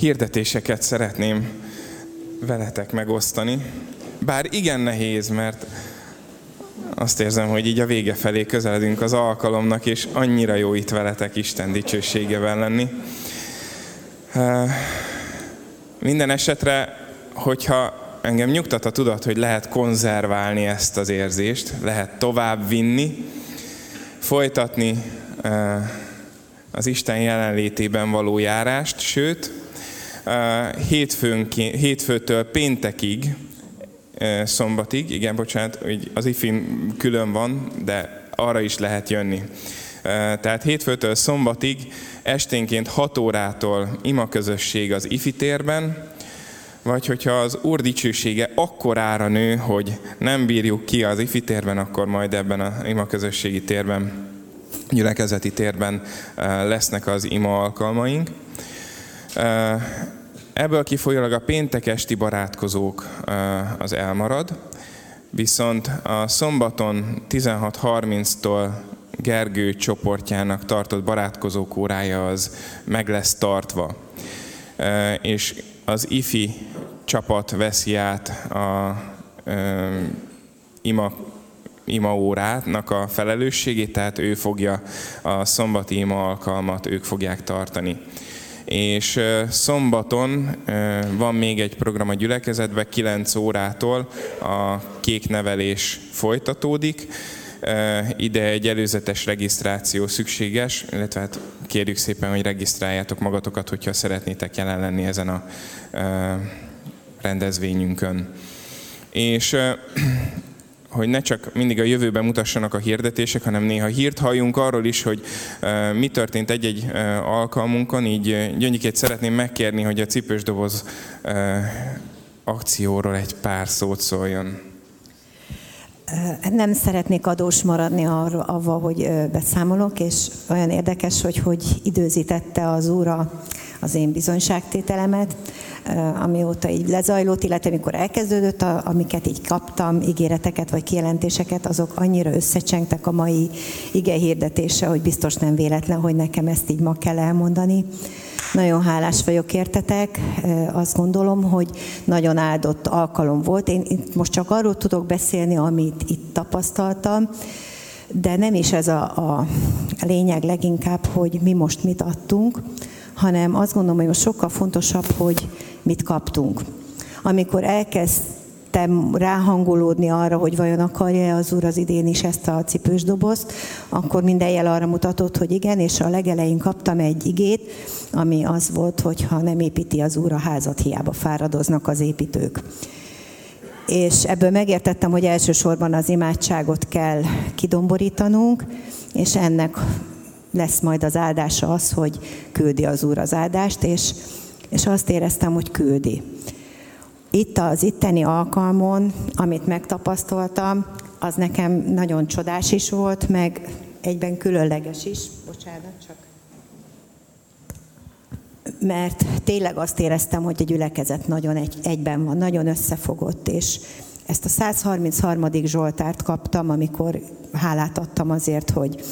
Hirdetéseket szeretném veletek megosztani. Bár igen nehéz, mert azt érzem, hogy így a vége felé közeledünk az alkalomnak, és annyira jó itt veletek Isten dicsőségevel lenni. Minden esetre, hogyha engem nyugtat a tudat, hogy lehet konzerválni ezt az érzést, lehet tovább vinni, folytatni az Isten jelenlétében való járást, sőt, hétfőn, hétfőtől péntekig, szombatig, igen, bocsánat, az ifin külön van, de arra is lehet jönni. Tehát hétfőtől szombatig esténként 6 órától ima közösség az ifi térben, vagy hogyha az Úr dicsősége akkorára nő, hogy nem bírjuk ki az ifi térben, akkor majd ebben a ima közösségi térben, gyülekezeti térben lesznek az ima alkalmaink. Ebből kifolyólag a péntek esti barátkozók az elmarad, viszont a szombaton 16.30-tól Gergő csoportjának tartott barátkozók órája az meg lesz tartva. És az IFI csapat veszi át a ima, ima órátnak a felelősségét, tehát ő fogja a szombati ima alkalmat, ők fogják tartani. És szombaton van még egy program a gyülekezetben, 9 órától a kék nevelés folytatódik. Ide egy előzetes regisztráció szükséges, illetve hát kérjük szépen, hogy regisztráljátok magatokat, hogyha szeretnétek jelen lenni ezen a rendezvényünkön. És hogy ne csak mindig a jövőben mutassanak a hirdetések, hanem néha hírt halljunk arról is, hogy mi történt egy-egy alkalmunkon. Így Gyöngyikét szeretném megkérni, hogy a cipős doboz akcióról egy pár szót szóljon. Nem szeretnék adós maradni arra, avval, hogy beszámolok, és olyan érdekes, hogy hogy időzítette az úra az én bizonyságtételemet, amióta így lezajlott, illetve amikor elkezdődött, amiket így kaptam, ígéreteket vagy kijelentéseket, azok annyira összecsengtek a mai ige hirdetése, hogy biztos nem véletlen, hogy nekem ezt így ma kell elmondani. Nagyon hálás vagyok értetek, azt gondolom, hogy nagyon áldott alkalom volt. Én itt most csak arról tudok beszélni, amit itt tapasztaltam, de nem is ez a, a lényeg leginkább, hogy mi most mit adtunk, hanem azt gondolom, hogy most sokkal fontosabb, hogy mit kaptunk. Amikor elkezdtem ráhangolódni arra, hogy vajon akarja az Úr az idén is ezt a cipős dobozt, akkor minden jel arra mutatott, hogy igen, és a legelején kaptam egy igét, ami az volt, hogy ha nem építi az Úr a házat, hiába fáradoznak az építők. És ebből megértettem, hogy elsősorban az imádságot kell kidomborítanunk, és ennek lesz majd az áldása az, hogy küldi az Úr az áldást, és, és azt éreztem, hogy küldi. Itt az itteni alkalmon, amit megtapasztaltam, az nekem nagyon csodás is volt, meg egyben különleges is. Bocsánat, csak mert tényleg azt éreztem, hogy a gyülekezet nagyon egy, egyben van, nagyon összefogott, és ezt a 133. Zsoltárt kaptam, amikor hálát adtam azért, hogy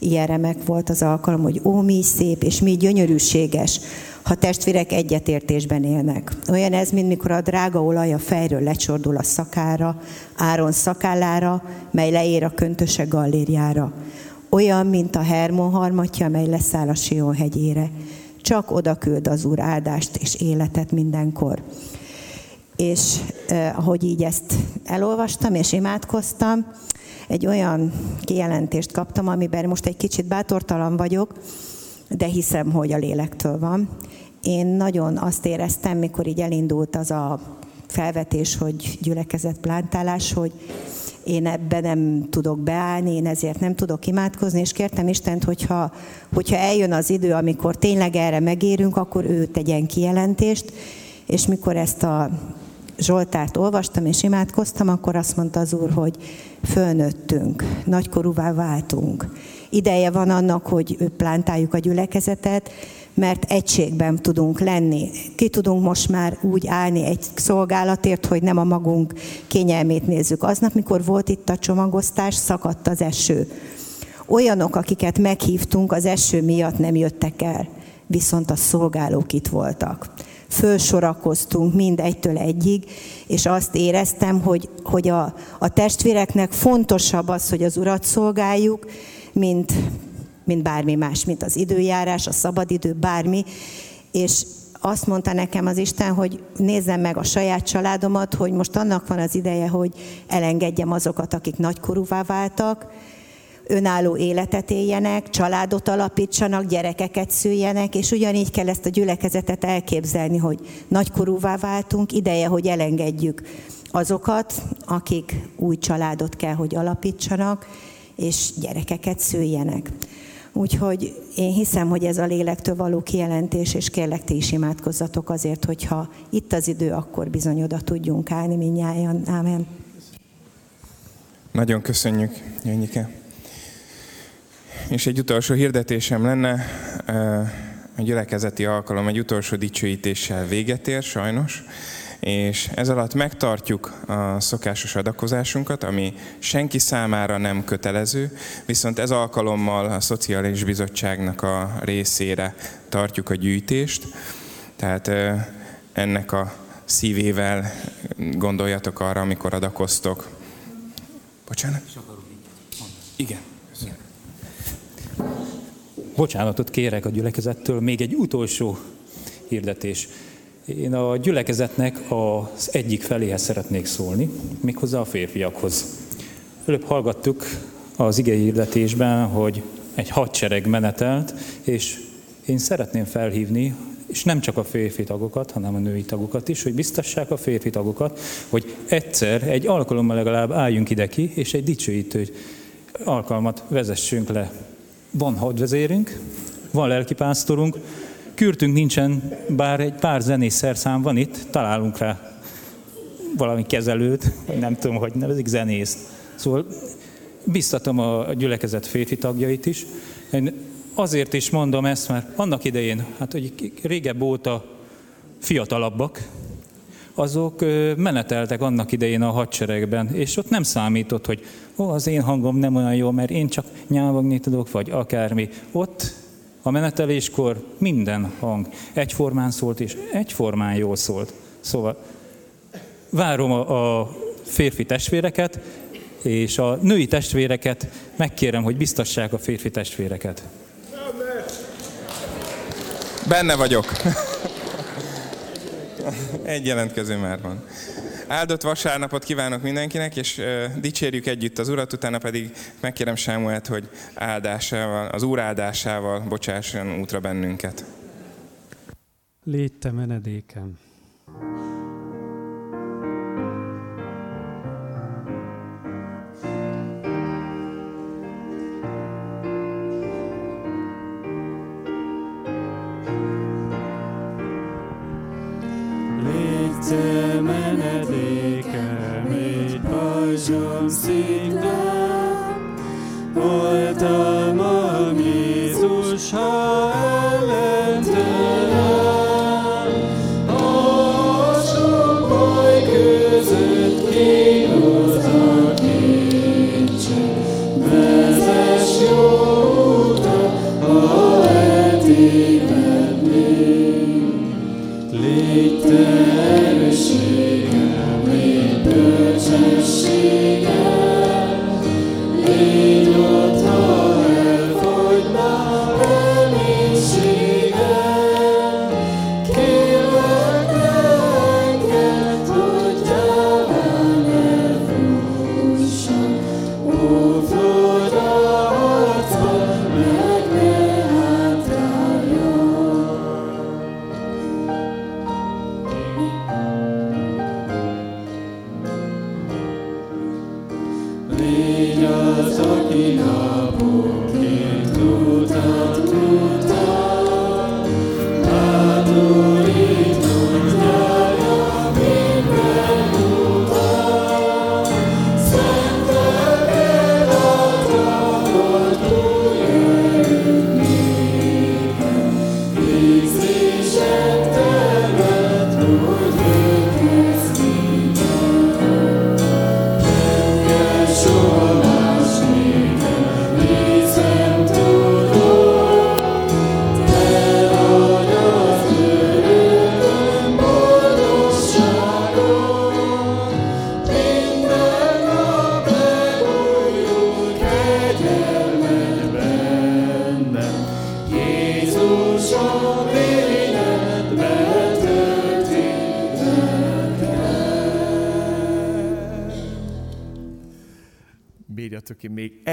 ilyen remek volt az alkalom, hogy ó, mi szép, és mi gyönyörűséges, ha testvérek egyetértésben élnek. Olyan ez, mint mikor a drága olaj a fejről lecsordul a szakára, Áron szakállára, mely leér a köntöse gallériára. Olyan, mint a Hermon harmatja, mely leszáll a Sion hegyére. Csak oda küld az Úr áldást és életet mindenkor. És eh, ahogy így ezt elolvastam és imádkoztam, egy olyan kijelentést kaptam, amiben most egy kicsit bátortalan vagyok, de hiszem, hogy a lélektől van. Én nagyon azt éreztem, mikor így elindult az a felvetés, hogy gyülekezett plántálás, hogy én ebben nem tudok beállni, én ezért nem tudok imádkozni, és kértem Istent, hogyha, hogyha eljön az idő, amikor tényleg erre megérünk, akkor ő tegyen kijelentést, és mikor ezt a Zsoltárt olvastam és imádkoztam, akkor azt mondta az Úr, hogy fölnőttünk, nagykorúvá váltunk. Ideje van annak, hogy plántáljuk a gyülekezetet, mert egységben tudunk lenni. Ki tudunk most már úgy állni egy szolgálatért, hogy nem a magunk kényelmét nézzük. Aznap, mikor volt itt a csomagosztás, szakadt az eső. Olyanok, akiket meghívtunk, az eső miatt nem jöttek el, viszont a szolgálók itt voltak fölsorakoztunk mind egytől egyig, és azt éreztem, hogy, hogy a, a testvéreknek fontosabb az, hogy az Urat szolgáljuk, mint, mint bármi más, mint az időjárás, a szabadidő, bármi. És azt mondta nekem az Isten, hogy nézzem meg a saját családomat, hogy most annak van az ideje, hogy elengedjem azokat, akik nagykorúvá váltak, önálló életet éljenek, családot alapítsanak, gyerekeket szüljenek, és ugyanígy kell ezt a gyülekezetet elképzelni, hogy nagykorúvá váltunk, ideje, hogy elengedjük azokat, akik új családot kell, hogy alapítsanak, és gyerekeket szüljenek. Úgyhogy én hiszem, hogy ez a lélektől való kijelentés, és kérlek ti is imádkozzatok azért, hogyha itt az idő, akkor bizony oda tudjunk állni minnyáján. Ámen. Nagyon köszönjük, Jönnyike. És egy utolsó hirdetésem lenne, a gyülekezeti alkalom egy utolsó dicsőítéssel véget ér, sajnos, és ez alatt megtartjuk a szokásos adakozásunkat, ami senki számára nem kötelező, viszont ez alkalommal a Szociális Bizottságnak a részére tartjuk a gyűjtést, tehát ennek a szívével gondoljatok arra, amikor adakoztok. Bocsánat? Igen. Bocsánatot kérek a gyülekezettől, még egy utolsó hirdetés. Én a gyülekezetnek az egyik feléhez szeretnék szólni, méghozzá a férfiakhoz. Előbb hallgattuk az igei hirdetésben, hogy egy hadsereg menetelt, és én szeretném felhívni, és nem csak a férfi tagokat, hanem a női tagokat is, hogy biztassák a férfi tagokat, hogy egyszer, egy alkalommal legalább álljunk ide ki, és egy dicsőítő alkalmat vezessünk le. Van hadvezérünk, van lelkipásztorunk, kürtünk nincsen, bár egy pár zenész szerszám van itt, találunk rá valami kezelőt, nem tudom, hogy nevezik zenészt. Szóval biztatom a gyülekezet férfi tagjait is. Én azért is mondom ezt, mert annak idején, hát hogy régebb óta fiatalabbak, azok meneteltek annak idején a hadseregben, és ott nem számított, hogy ó, az én hangom nem olyan jó, mert én csak nyávogni tudok, vagy akármi. Ott a meneteléskor minden hang egyformán szólt, és egyformán jól szólt. Szóval várom a, a férfi testvéreket, és a női testvéreket megkérem, hogy biztassák a férfi testvéreket. Benne vagyok. Egy jelentkező már van. Áldott vasárnapot kívánok mindenkinek, és uh, dicsérjük együtt az Urat, utána pedig megkérem Sámuelt, hogy áldásával, az Úr áldásával bocsásson útra bennünket. Légy te menedékem. Te menedékem, egy pajzsom sziklám, voltam a Jézus, ha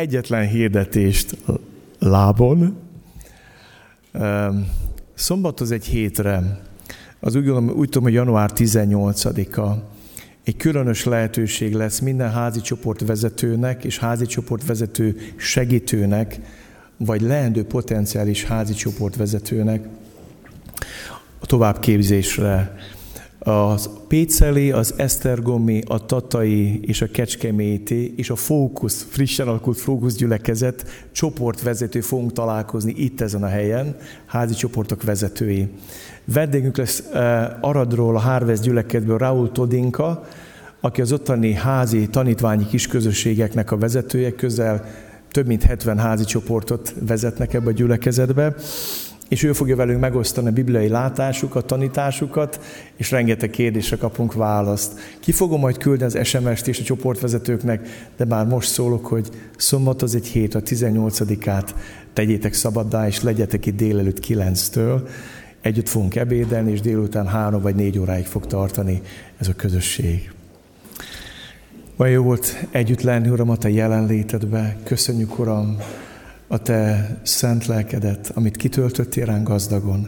egyetlen hirdetést lábon. Szombat az egy hétre, az úgy, gondolom, úgy tudom, hogy január 18-a, egy különös lehetőség lesz minden házi csoport vezetőnek és házi csoport vezető segítőnek, vagy leendő potenciális házi csoport vezetőnek a továbbképzésre, az Péceli, az Esztergomi, a Tatai és a Kecskeméti és a Fókusz, frissen alakult Fókusz gyülekezet csoportvezető fogunk találkozni itt ezen a helyen, házi csoportok vezetői. Vendégünk lesz uh, Aradról, a Hárvesz gyülekezetből Raúl Todinka, aki az ottani házi tanítványi kisközösségeknek a vezetője, közel több mint 70 házi csoportot vezetnek ebbe a gyülekezetbe és ő fogja velünk megosztani a bibliai látásukat, tanításukat, és rengeteg kérdésre kapunk választ. Ki fogom majd küldeni az SMS-t és a csoportvezetőknek, de már most szólok, hogy szombat az egy hét, a 18-át tegyétek szabaddá, és legyetek itt délelőtt 9-től. Együtt fogunk ebédelni, és délután három vagy négy óráig fog tartani ez a közösség. Olyan jó volt együtt lenni, Uram, a Te jelenlétedbe. Köszönjük, Uram, a Te szent lelkedet, amit kitöltöttél ránk gazdagon.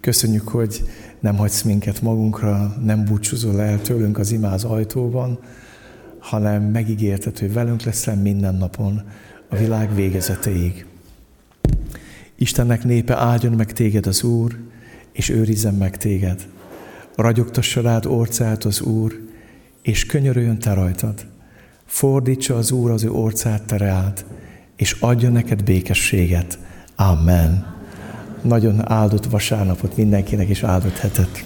Köszönjük, hogy nem hagysz minket magunkra, nem búcsúzol el tőlünk az imáz ajtóban, hanem megígérted, hogy velünk leszel minden napon, a világ végezeteig. Istennek népe áldjon meg téged az Úr, és őrizzen meg téged. Ragyogtassa rád orcát az Úr, és könyörüljön te rajtad. Fordítsa az Úr az ő orcát te reád, és adja neked békességet. Amen. Nagyon áldott vasárnapot mindenkinek, és áldott hetet.